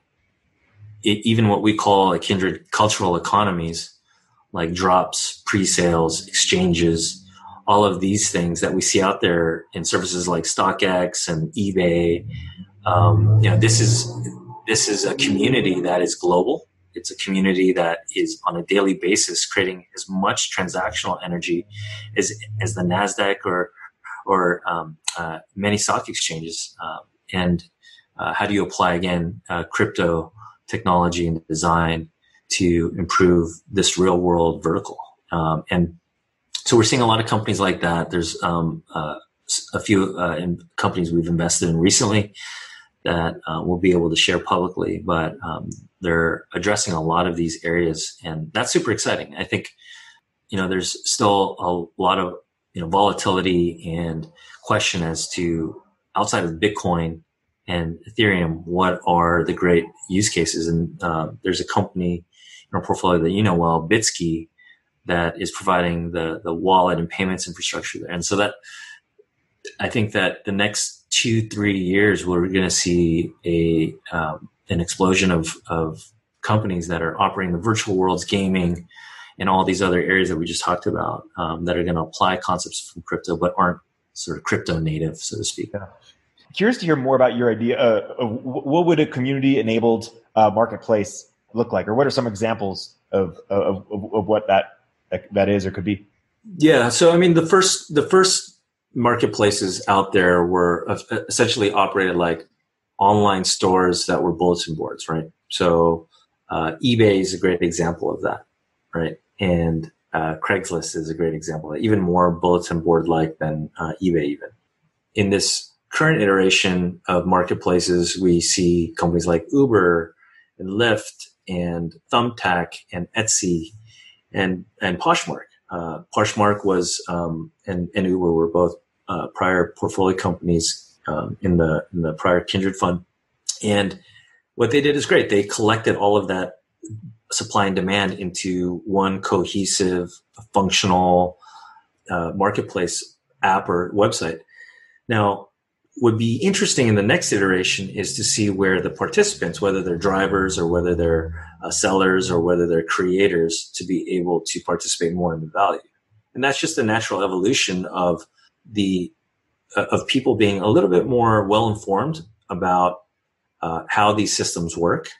It, even what we call a kindred cultural economies, like drops, pre-sales, exchanges, all of these things that we see out there in services like StockX and eBay. Um, you know, this is this is a community that is global. It's a community that is on a daily basis creating as much transactional energy as as the Nasdaq or or um, uh, many stock exchanges. Um, and uh, how do you apply again uh, crypto technology and design to improve this real world vertical? Um, and so we're seeing a lot of companies like that. There's um, uh, a few uh, companies we've invested in recently that uh, we'll be able to share publicly but um, they're addressing a lot of these areas and that's super exciting. I think you know there's still a lot of you know volatility and question as to outside of bitcoin and Ethereum, what are the great use cases? And uh, there's a company in our portfolio that you know well, Bitski, that is providing the the wallet and payments infrastructure there. And so that I think that the next two three years we're going to see a um, an explosion of of companies that are operating the virtual worlds, gaming, and all these other areas that we just talked about um, that are going to apply concepts from crypto but aren't sort of crypto native, so to speak. Yeah curious to hear more about your idea. Uh, of what would a community enabled uh, marketplace look like, or what are some examples of, of, of what that that is or could be? Yeah, so I mean, the first the first marketplaces out there were essentially operated like online stores that were bulletin boards, right? So uh, eBay is a great example of that, right? And uh, Craigslist is a great example, even more bulletin board like than uh, eBay even. in this current iteration of marketplaces, we see companies like Uber and Lyft and Thumbtack and Etsy and and Poshmark. Uh, Poshmark was um, and, and Uber were both uh, prior portfolio companies um, in the in the prior Kindred fund, and what they did is great. They collected all of that supply and demand into one cohesive, functional uh, marketplace app or website. Now, would be interesting in the next iteration is to see where the participants, whether they're drivers or whether they're uh, sellers or whether they're creators, to be able to participate more in the value. And that's just a natural evolution of the uh, of people being a little bit more well informed about uh, how these systems work.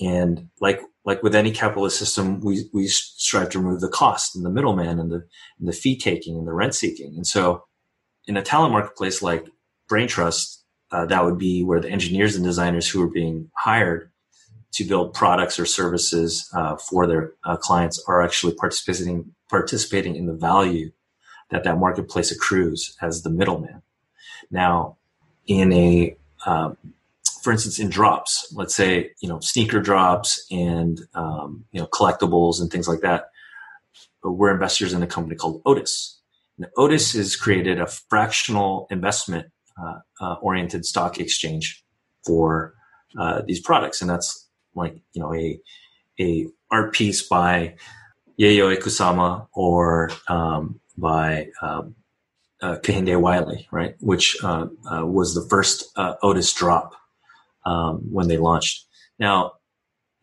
And like like with any capitalist system, we we strive to remove the cost and the middleman and the and the fee taking and the rent seeking. And so, in a talent marketplace like Braintrust, uh, that would be where the engineers and designers who are being hired to build products or services uh, for their uh, clients are actually participating participating in the value that that marketplace accrues as the middleman. Now, in a um, for instance, in drops, let's say you know sneaker drops and um, you know collectibles and things like that, we're investors in a company called Otis. And Otis has created a fractional investment oriented stock exchange for uh, these products, and that's like you know a a art piece by Yayoi Kusama or um, by um, uh, Kehinde Wiley, right? Which uh, uh, was the first uh, Otis drop um, when they launched. Now,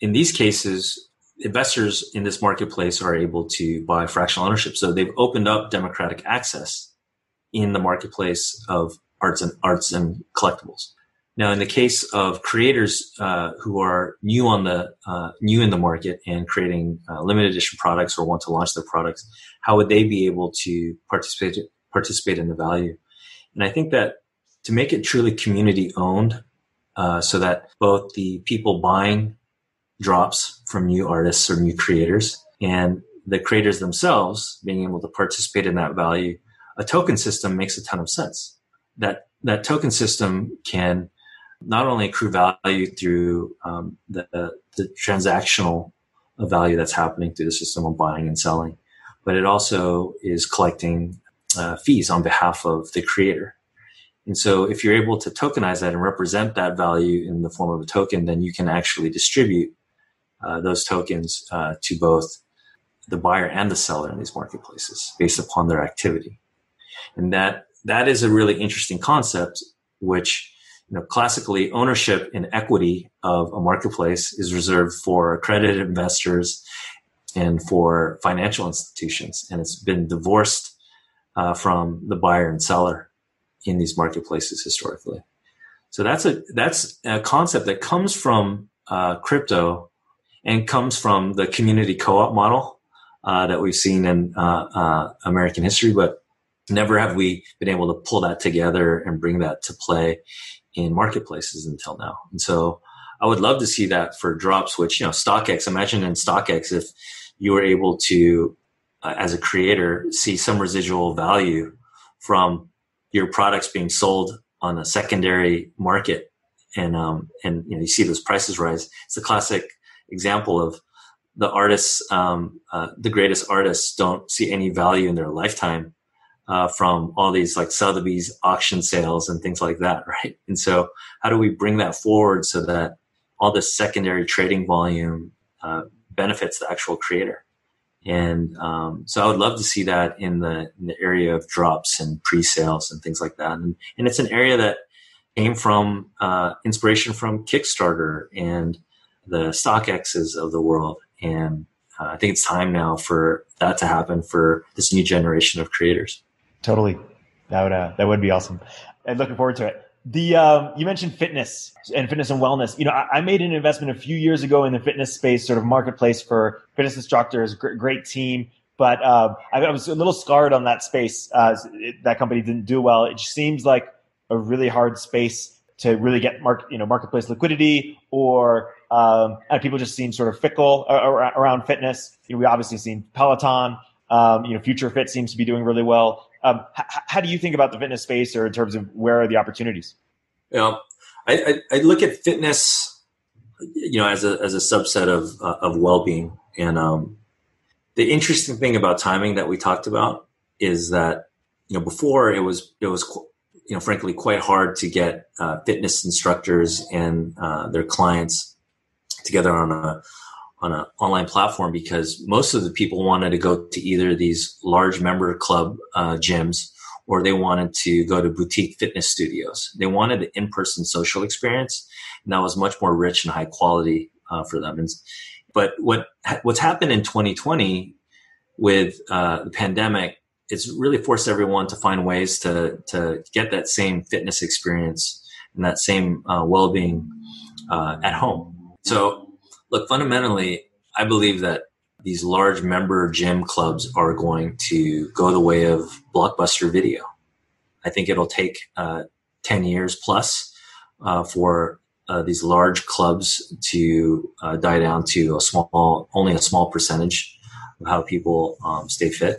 in these cases, investors in this marketplace are able to buy fractional ownership. So they've opened up democratic access in the marketplace of arts and arts and collectibles. Now, in the case of creators uh, who are new on the uh, new in the market and creating uh, limited edition products or want to launch their products, how would they be able to participate participate in the value? And I think that to make it truly community owned, uh, so that both the people buying drops from new artists or new creators and the creators themselves being able to participate in that value, a token system makes a ton of sense that that token system can not only accrue value through um, the, the transactional value that's happening through the system of buying and selling, but it also is collecting uh, fees on behalf of the creator. And so if you're able to tokenize that and represent that value in the form of a token, then you can actually distribute uh, those tokens uh, to both the buyer and the seller in these marketplaces based upon their activity. And that that is a really interesting concept, which you know, classically ownership and equity of a marketplace is reserved for accredited investors and for financial institutions, and it's been divorced uh, from the buyer and seller in these marketplaces historically. So that's a that's a concept that comes from uh, crypto and comes from the community co-op model uh, that we've seen in uh, uh, American history, but never have we been able to pull that together and bring that to play in marketplaces until now. And so I would love to see that for drops, which, you know, StockX, imagine in StockX, if you were able to, uh, as a creator, see some residual value from your products being sold on a secondary market and, um, and, you know, you see those prices rise. It's a classic example of the artists, um, uh, the greatest artists don't see any value in their lifetime uh, from all these like Sotheby's auction sales and things like that, right? And so, how do we bring that forward so that all this secondary trading volume uh, benefits the actual creator? And um, so, I would love to see that in the, in the area of drops and pre-sales and things like that. And, and it's an area that came from uh, inspiration from Kickstarter and the StockX's of the world. And uh, I think it's time now for that to happen for this new generation of creators. Totally. That would uh, that would be awesome. And looking forward to it. The um, you mentioned fitness and fitness and wellness. You know, I, I, made an investment a few years ago in the fitness space, sort of marketplace for fitness instructors. Great, great team, but uh, I, I, was a little scarred on that space. Uh, it, that company didn't do well. It seems like a really hard space to really get market, you know, marketplace liquidity, or um, people just seem sort of fickle around fitness. You know, we obviously seen Peloton. Um, you know, Future Fit seems to be doing really well. Um, h- how do you think about the fitness space, or in terms of where are the opportunities? Yeah, I, I, I look at fitness, you know, as a as a subset of uh, of well being, and um, the interesting thing about timing that we talked about is that you know before it was it was you know frankly quite hard to get uh, fitness instructors and uh, their clients together on a on an online platform because most of the people wanted to go to either these large member club uh, gyms or they wanted to go to boutique fitness studios. They wanted the in-person social experience, and that was much more rich and high quality uh, for them. And, but what what's happened in 2020 with uh, the pandemic, it's really forced everyone to find ways to to get that same fitness experience and that same uh, well-being uh, at home. So, look, fundamentally, I believe that these large member gym clubs are going to go the way of blockbuster video. I think it'll take uh, 10 years plus uh, for uh, these large clubs to uh, die down to a small, only a small percentage of how people um, stay fit.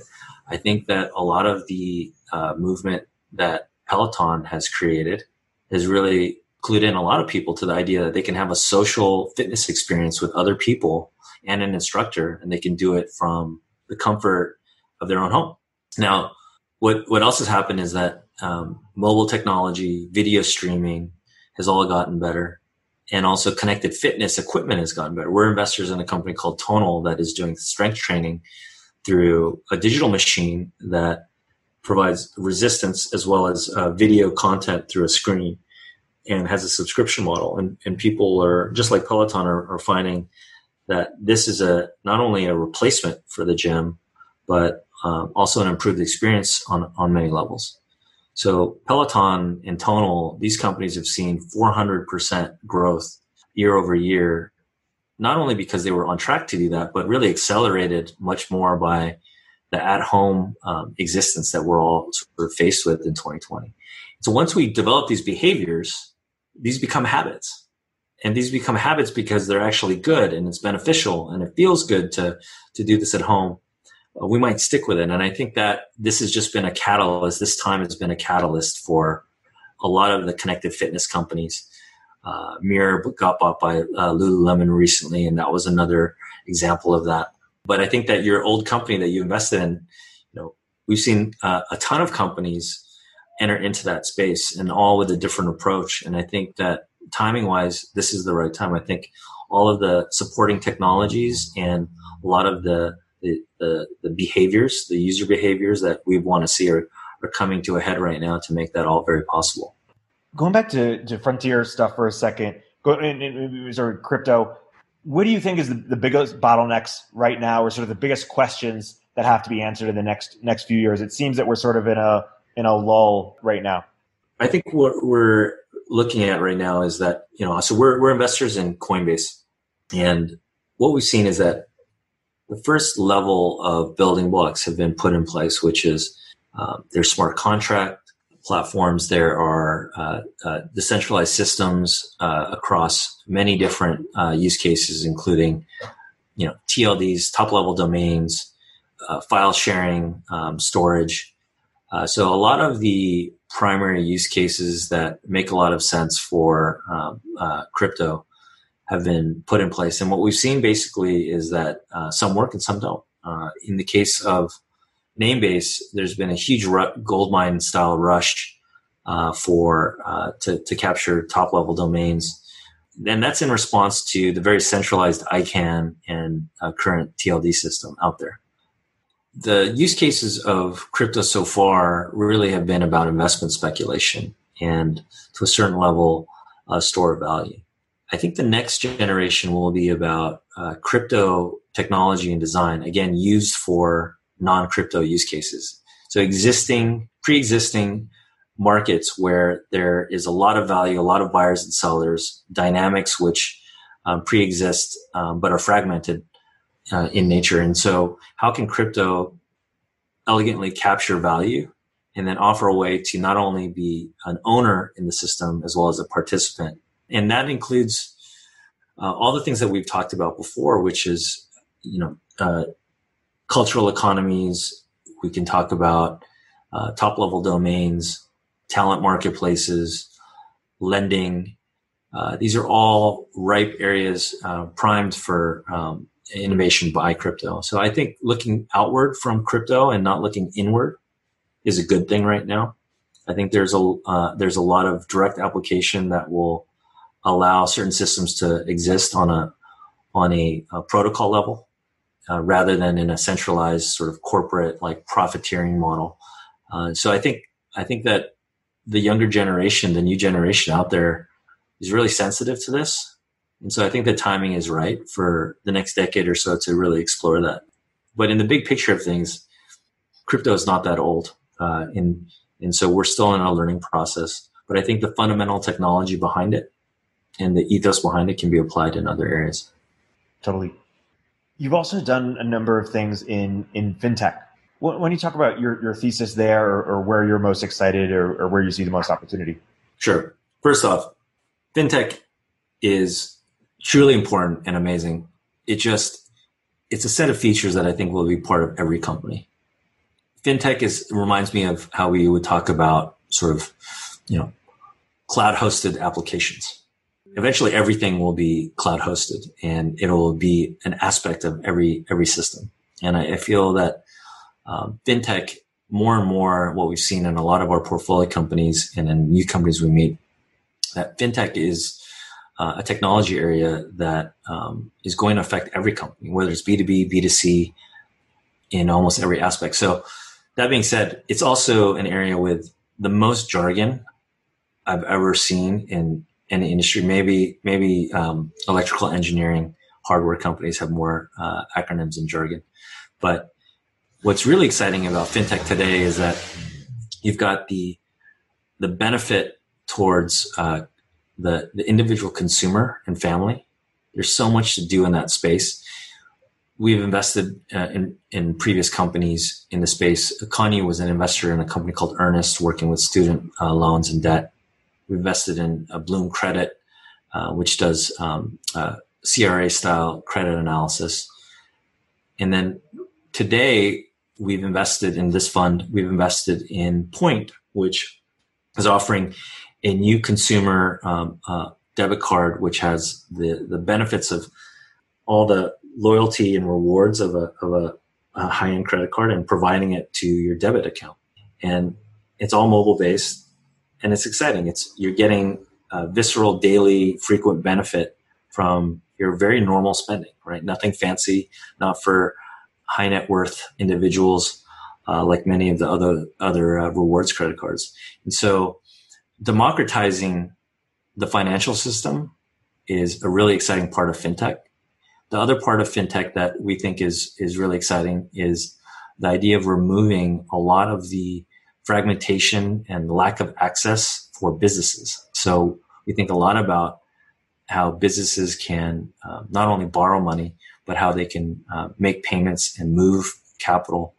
I think that a lot of the uh, movement that Peloton has created is really clued in a lot of people to the idea that they can have a social fitness experience with other people and an instructor, and they can do it from the comfort of their own home. Now, what what else has happened is that um, mobile technology, video streaming has all gotten better, and also connected fitness equipment has gotten better. We're investors in a company called Tonal that is doing strength training through a digital machine that provides resistance as well as uh, video content through a screen and has a subscription model. And, and people are just like Peloton are, are finding that this is a not only a replacement for the gym, but um, also an improved experience on on many levels. So Peloton and Tonal, these companies have seen 400% growth year over year, not only because they were on track to do that, but really accelerated much more by the at-home um, existence that we're all sort of faced with in 2020. So once we develop these behaviors, these become habits. And these become habits because they're actually good and it's beneficial and it feels good to to do this at home. Uh, we might stick with it. And i think that this has just been a catalyst this time has been a catalyst for a lot of the connected fitness companies. Uh, mirror got bought by uh, lululemon recently and that was another example of that. But i think that your old company that you invested in you know we've seen uh, a ton of companies enter into that space and all with a different approach and i think that timing wise, this is the right time. I think all of the supporting technologies and a lot of the the, the, the behaviors, the user behaviors that we want to see are, are coming to a head right now to make that all very possible. Going back to, to frontier stuff for a second, go in, sort of crypto. What do you think is the, the biggest bottlenecks right now, or sort of the biggest questions that have to be answered in the next next few years? It seems that we're sort of in a in a lull right now. I think what we're looking at right now is that you know so we're we're investors in Coinbase, and what we've seen is that the first level of building blocks have been put in place, which is uh, there's smart contract platforms. There are uh, uh, decentralized systems uh, across many different uh, use cases, including you know TLDs, top level domains, uh, file sharing, um, storage. So a lot of the primary use cases that make a lot of sense for um, uh, crypto have been put in place. And what we've seen basically is that uh, some work and some don't. Uh, in the case of Namebase, there's been a huge ru- gold mine style rush uh, for uh, to, to capture top level domains. And that's in response to the very centralized ICANN and uh, current TLD system out there the use cases of crypto so far really have been about investment speculation and to a certain level, uh, store of value. I think the next generation will be about uh, crypto technology and design, again, used for non crypto use cases. So existing, pre existing markets where there is a lot of value, a lot of buyers and sellers, dynamics which um, pre exist um, but are fragmented uh, in nature. And so, how can crypto elegantly capture value and then offer a way to not only be an owner in the system as well as a participant? And that includes uh, all the things that we've talked about before, which is, you know, uh, cultural economies. We can talk about uh, top level domains, talent marketplaces, lending. Uh, these are all ripe areas uh, primed for um, innovation by crypto. So I think looking outward from crypto and not looking inward is a good thing right now. I think there's a uh, there's a lot of direct application that will allow certain systems to exist on a on a, a protocol level uh, rather than in a centralized sort of corporate like profiteering model. Uh, so I think I think that the younger generation, the new generation out there, is really sensitive to this, and so I think the timing is right for the next decade or so to really explore that. But in the big picture of things, crypto is not that old, uh, and and so we're still in a learning process. But I think the fundamental technology behind it and the ethos behind it can be applied in other areas. Totally. You've also done a number of things in in fintech. When you talk about your, your thesis there, or, or where you're most excited, or, or where you see the most opportunity. Sure. First off, fintech is truly important and amazing. It just it's a set of features that I think will be part of every company. Fintech is reminds me of how we would talk about sort of, you know, cloud hosted applications eventually everything will be cloud hosted and it'll be an aspect of every every system. And I, I feel that um, fintech more and more what we've seen in a lot of our portfolio companies and in new companies we meet that fintech is uh, a technology area that um, is going to affect every company, whether it's B2B, B2C, in almost every aspect. So that being said, it's also an area with the most jargon I've ever seen in the industry. Maybe maybe um, electrical engineering hardware companies have more uh, acronyms and jargon. But what's really exciting about fintech today is that you've got the the benefit towards uh, the the individual consumer and family. There's so much to do in that space. We've invested uh, in in previous companies in the space. Kanyi was an investor in a company called Earnest, working with student uh, loans and debt we invested in a Bloom Credit, uh, which does um, uh, CRA style credit analysis. And then today, we've invested in this fund, we've invested in Point, which is offering a new consumer um, uh, debit card, which has the, the benefits of all the loyalty and rewards of a, of a, a high end credit card and providing it to your debit account. And it's all mobile based and it's exciting. It's you're getting visceral, daily, frequent benefit from your very normal spending, right? Nothing fancy, not for high net worth individuals uh, like many of the other other uh, rewards credit cards. And so, democratizing the financial system is a really exciting part of fintech. The other part of fintech that we think is is really exciting is the idea of removing a lot of the fragmentation and lack of access for businesses. So we think a lot about how businesses can uh, not only borrow money, but how they can uh, make payments and move capital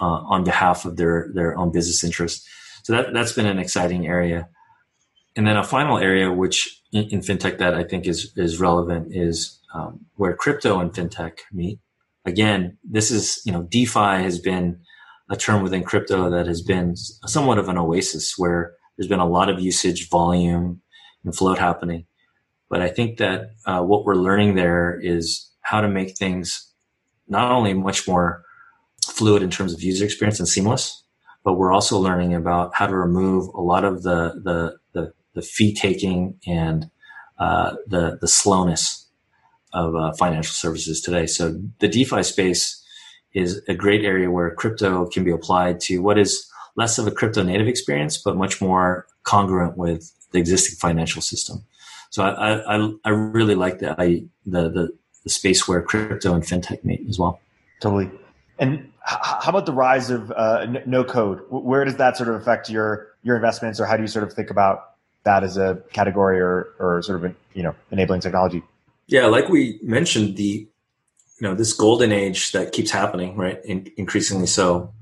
uh, on behalf of their, their own business interests. So that, that's been an exciting area. And then a final area, which in, in fintech that I think is, is relevant is um, where crypto and fintech meet. Again, this is, you know, DeFi has been a term within crypto that has been somewhat of an oasis where there's been a lot of usage, volume, and float happening. But I think that uh, what we're learning there is how to make things not only much more fluid in terms of user experience and seamless, but we're also learning about how to remove a lot of the the the, the fee taking and uh, the the slowness of uh, financial services today. So the DeFi space is a great area where crypto can be applied to what is less of a crypto native experience, but much more congruent with the existing financial system. So I, I, I really like the, I, the, the, the space where crypto and fintech meet as well. Totally. And how about the rise of uh, no code? Where does that sort of affect your your investments, or how do you sort of think about that as a category or or sort of you know enabling technology? Yeah, like we mentioned, the you know this golden age that keeps happening right In, increasingly so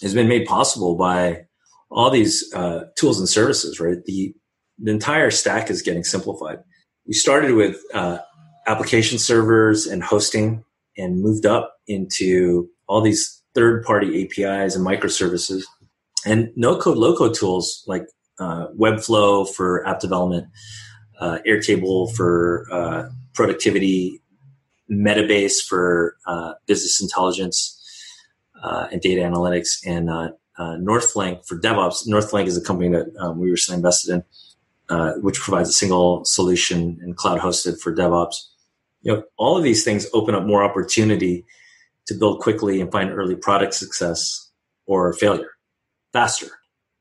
has been made possible by all these uh, tools and services right the the entire stack is getting simplified we started with uh, application servers and hosting and moved up into all these third party apis and microservices And no code, low code tools like uh, Webflow for app development, uh, Airtable for uh, productivity, Metabase for uh, business intelligence uh, and data analytics, and uh, Northflank for DevOps. Northflank is a company that um, we recently invested in, which provides a single solution and cloud hosted for DevOps. You know, all of these things open up more opportunity to build quickly and find early product success or failure faster.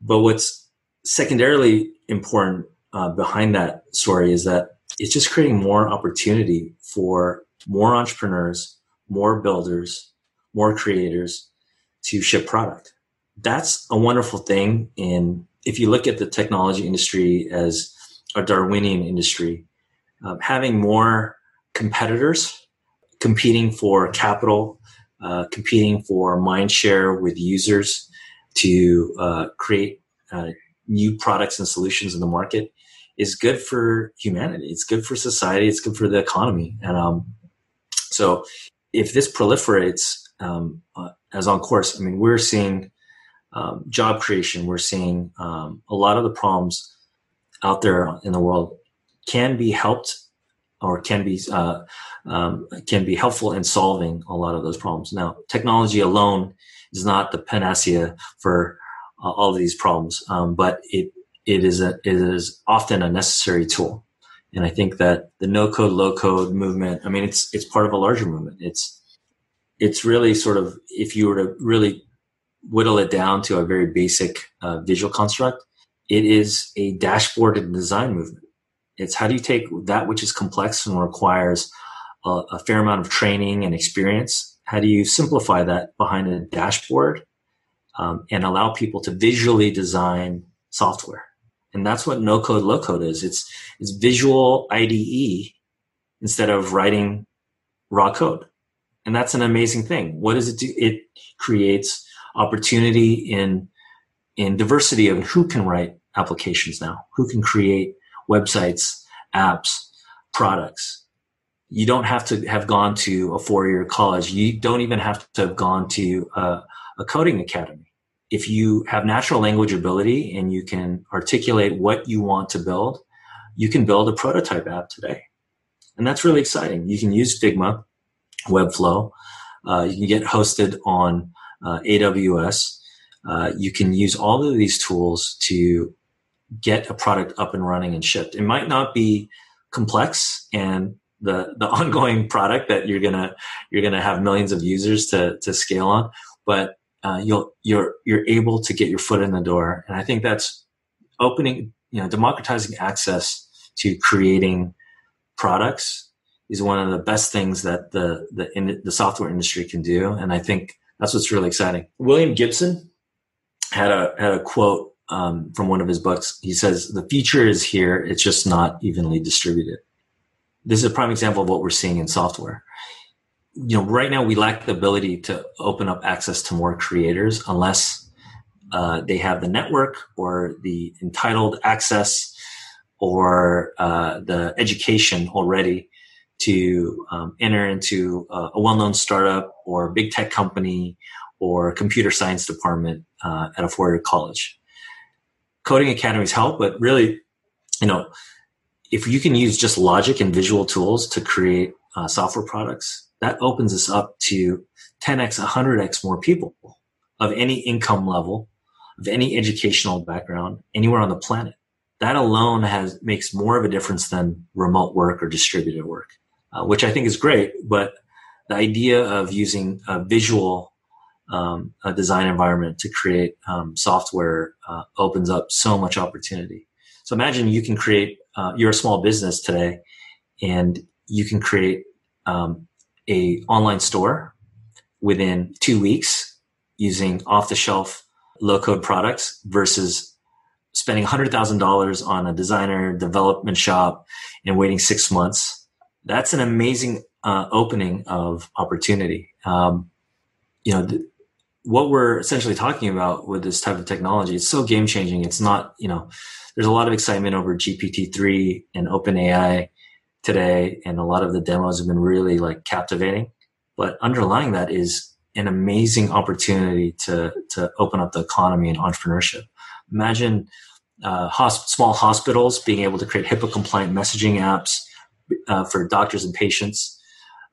But what's secondarily important uh, behind that story is that it's just creating more opportunity for more entrepreneurs, more builders, more creators to ship product. That's a wonderful thing. And if you look at the technology industry as a Darwinian industry, um, having more competitors competing for capital, uh, competing for mind share with users to uh, create uh, new products and solutions in the market is good for humanity. It's good for society. It's good for the economy. And um, so, if this proliferates um, uh, as on course, I mean, we're seeing um, job creation. We're seeing um, a lot of the problems out there in the world can be helped or can be uh, um, can be helpful in solving a lot of those problems. Now, technology alone is not the panacea for uh, all of these problems, um, but it it is a it is often a necessary tool. And I think that the no code low code movement, I mean, it's it's part of a larger movement. It's it's really sort of if you were to really whittle it down to a very basic uh, visual construct, it is a dashboard and design movement. It's how do you take that which is complex and requires a, a fair amount of training and experience? How do you simplify that behind a dashboard um, and allow people to visually design software? And that's what no code, low code is. It's, it's visual IDE instead of writing raw code. And that's an amazing thing. What does it do? It creates opportunity in, in diversity of who can write applications now, who can create websites, apps, products. You don't have to have gone to a four year college. You don't even have to have gone to a, a coding academy. If you have natural language ability and you can articulate what you want to build, you can build a prototype app today. And that's really exciting. You can use Figma, Webflow. Uh, you can get hosted on uh, AWS. Uh, you can use all of these tools to get a product up and running and shipped. It might not be complex and the the ongoing product that you're gonna you're gonna have millions of users to to scale on, but uh, you'll you're you're able to get your foot in the door, and I think that's opening you know democratizing access to creating products is one of the best things that the the in, the software industry can do, and I think that's what's really exciting. William Gibson had a had a quote um, from one of his books. He says, The feature is here, it's just not evenly distributed. This is a prime example of what we're seeing in software. You know, right now we lack the ability to open up access to more creators unless uh, they have the network or the entitled access or uh, the education already to um, enter into a, a well-known startup or big tech company or computer science department uh, at a four-year college coding academies help, but really, you know, if you can use just logic and visual tools to create uh, software products, that opens us up to 10x, 100x more people of any income level, of any educational background, anywhere on the planet. That alone has makes more of a difference than remote work or distributed work, uh, which I think is great. But the idea of using visual um, a design environment to create um, software uh, opens up so much opportunity. So imagine you can create, uh, you're a small business today and you can create um, a online store within two weeks using off the shelf low code products versus spending $100,000 on a designer development shop and waiting six months. That's an amazing uh, opening of opportunity. Um, you know, th- what we're essentially talking about with this type of technology, it's so game changing. It's not, you know, there's a lot of excitement over GPT-3 and OpenAI today, and a lot of the demos have been really like captivating. But underlying that is an amazing opportunity to to open up the economy and entrepreneurship. Imagine uh, hosp- small hospitals being able to create HIPAA compliant messaging apps uh, for doctors and patients.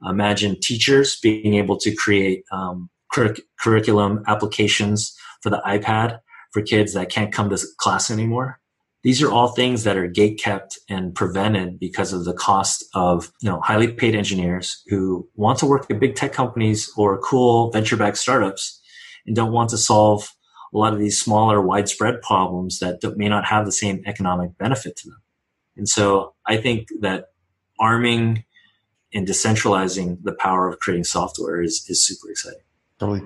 Imagine teachers being able to create um, cur- curriculum applications for the iPad for kids that can't come to class anymore. These are all things that are gate kept and prevented because of the cost of, you know, highly paid engineers who want to work at big tech companies or cool venture backed startups and don't want to solve a lot of these smaller widespread problems that may not have the same economic benefit to them. And so I think that arming and decentralizing the power of creating software is, is super exciting. Totally.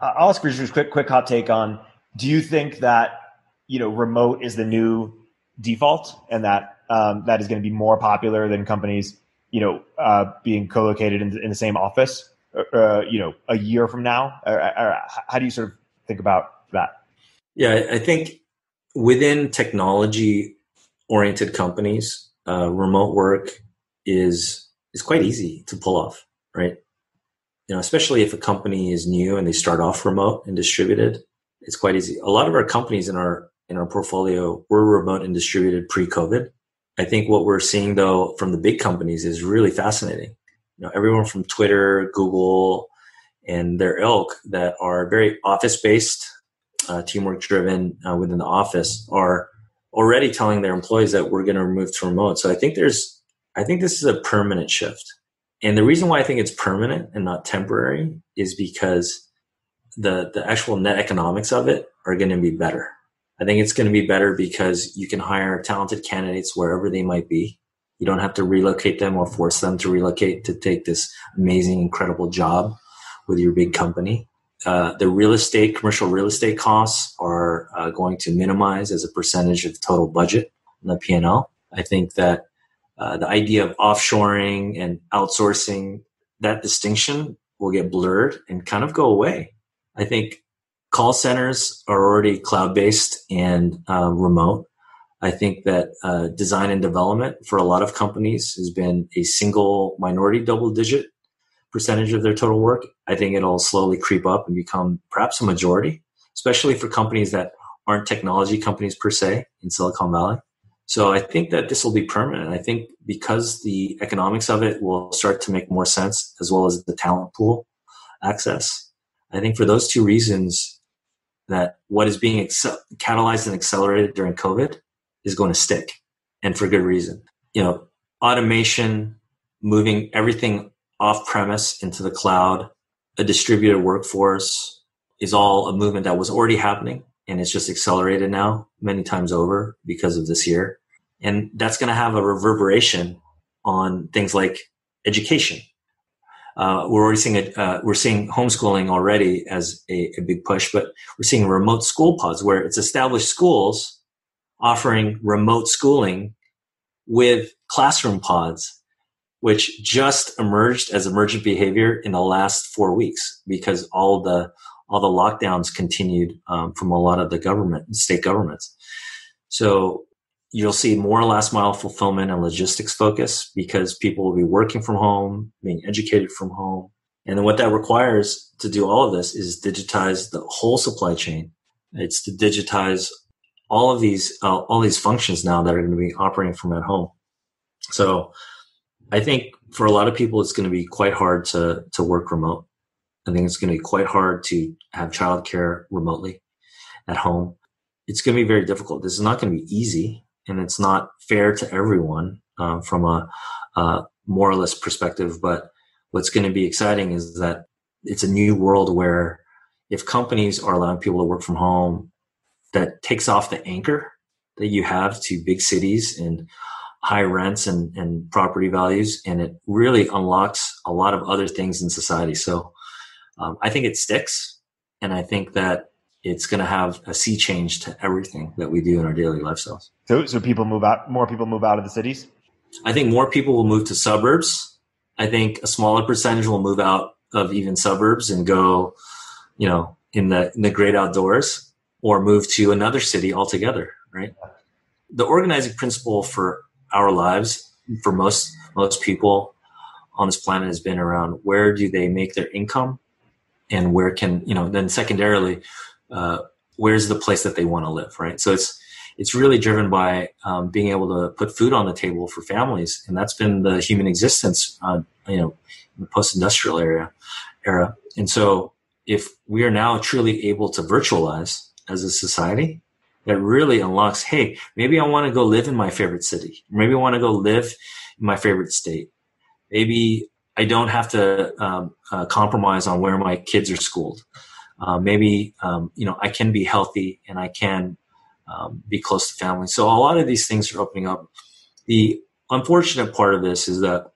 I'll ask Richard's quick, quick hot take on, do you think that you know remote is the new default and that um, that is going to be more popular than companies you know uh, being co-located in, in, the same office uh, uh, you know a year from now? Or, or how do you sort of think about that? Yeah i think within technology oriented companies uh, remote work is is quite easy to pull off right you know especially if a company is new and they start off remote and distributed it's quite easy a lot of our companies in our in our portfolio were remote and distributed pre-COVID. I think what we're seeing though from the big companies is really fascinating. You know, everyone from Twitter, Google, and their ilk that are very office-based, uh, teamwork driven uh, within the office are already telling their employees that we're going to move to remote. So I think there's, I think this is a permanent shift. And the reason why I think it's permanent and not temporary is because the the actual net economics of it are going to be better. I think it's going to be better because you can hire talented candidates wherever they might be. You don't have to relocate them or force them to relocate to take this amazing, incredible job with your big company. Uh, the real estate, commercial real estate costs are uh, going to minimize as a percentage of total budget in the P&L. I think that uh, the idea of offshoring and outsourcing, that distinction will get blurred and kind of go away. I think call centers are already cloud based and uh, remote. I think that uh, design and development for a lot of companies has been a single minority double digit percentage of their total work. I think it'll slowly creep up and become perhaps a majority, especially for companies that aren't technology companies per se in Silicon Valley. So I think that this will be permanent. I think because the economics of it will start to make more sense as well as the talent pool access. I think for those two reasons, that what is being excel- catalyzed and accelerated during COVID is going to stick and for good reason. You know, automation, moving everything off premise into the cloud, a distributed workforce is all a movement that was already happening and it's just accelerated now many times over because of this year. And that's going to have a reverberation on things like education uh, we're already seeing it. Uh, we're seeing homeschooling already as a, a, big push, but we're seeing remote school pods where it's established schools offering remote schooling with classroom pods, which just emerged as emergent behavior in the last four weeks because all the all the lockdowns continued um, from a lot of the government state governments. So you'll see more last mile fulfillment and logistics focus because people will be working from home, being educated from home. And then what that requires to do all of this is digitize the whole supply chain. It's to digitize all of these, uh, all these functions now that are going to be operating from at home. So I think for a lot of people, it's going to be quite hard to, to work remote. I think it's going to be quite hard to have childcare remotely at home. It's going to be very difficult. This is not going to be easy and it's not fair to everyone uh, from a, a moralist perspective. But what's going to be exciting is that it's a new world where if companies are allowing people to work from home, that takes off the anchor that you have to big cities and high rents and, and property values, and it really unlocks a lot of other things in society. So um, I think it sticks, and I think that it's going to have a sea change to everything that we do in our daily lifestyles. So, so people move out. More people move out of the cities. I think more people will move to suburbs. I think a smaller percentage will move out of even suburbs and go, you know, in the in the great outdoors, or move to another city altogether. Right. The organizing principle for our lives, for most most people on this planet, has been around where do they make their income and where can you know then secondarily uh, where's the place that they want to live right? So it's it's really driven by um, being able to put food on the table for families and that's been the human existence uh, you know in the post-industrial era era. And so if we are now truly able to virtualize as a society that really unlocks hey maybe i want to go live in my favorite city. Maybe i want to go live in my favorite state. Maybe I don't have to um, uh, compromise on where my kids are schooled. Uh, maybe um, you know I can be healthy and I can um, be close to family. So a lot of these things are opening up. The unfortunate part of this is that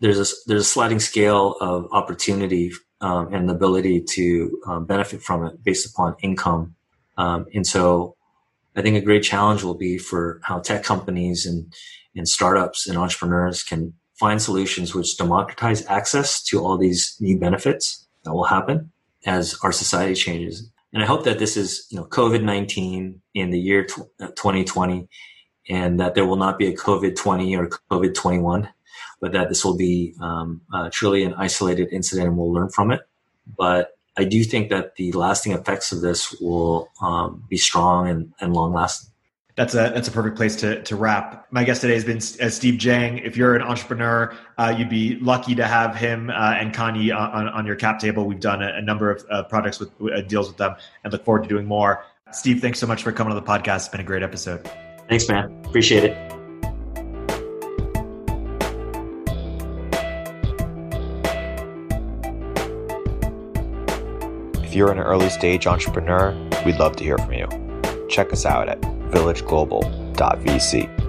there's a there's a sliding scale of opportunity um, and the ability to um, benefit from it based upon income. Um, and so I think a great challenge will be for how tech companies and and startups and entrepreneurs can find solutions which democratize access to all these new benefits that will happen as our society changes. And I hope that this is, you know, COVID 19 in the year 2020 uh, and that there will not be a COVID 20 or COVID 21, but that this will be um, uh, truly an isolated incident and we'll learn from it. But I do think that the lasting effects of this will um, be strong and, and long lasting that's a that's a perfect place to to wrap. My guest today has been uh, Steve Jang. If you're an entrepreneur, uh, you'd be lucky to have him uh, and Kanyi on, on your cap table. We've done a, a number of uh, projects with uh, deals with them, and look forward to doing more. Steve, thanks so much for coming on the podcast. It's been a great episode. Thanks, man. Appreciate it. If you're an early stage entrepreneur, we'd love to hear from you. Check us out at villageglobal.vc.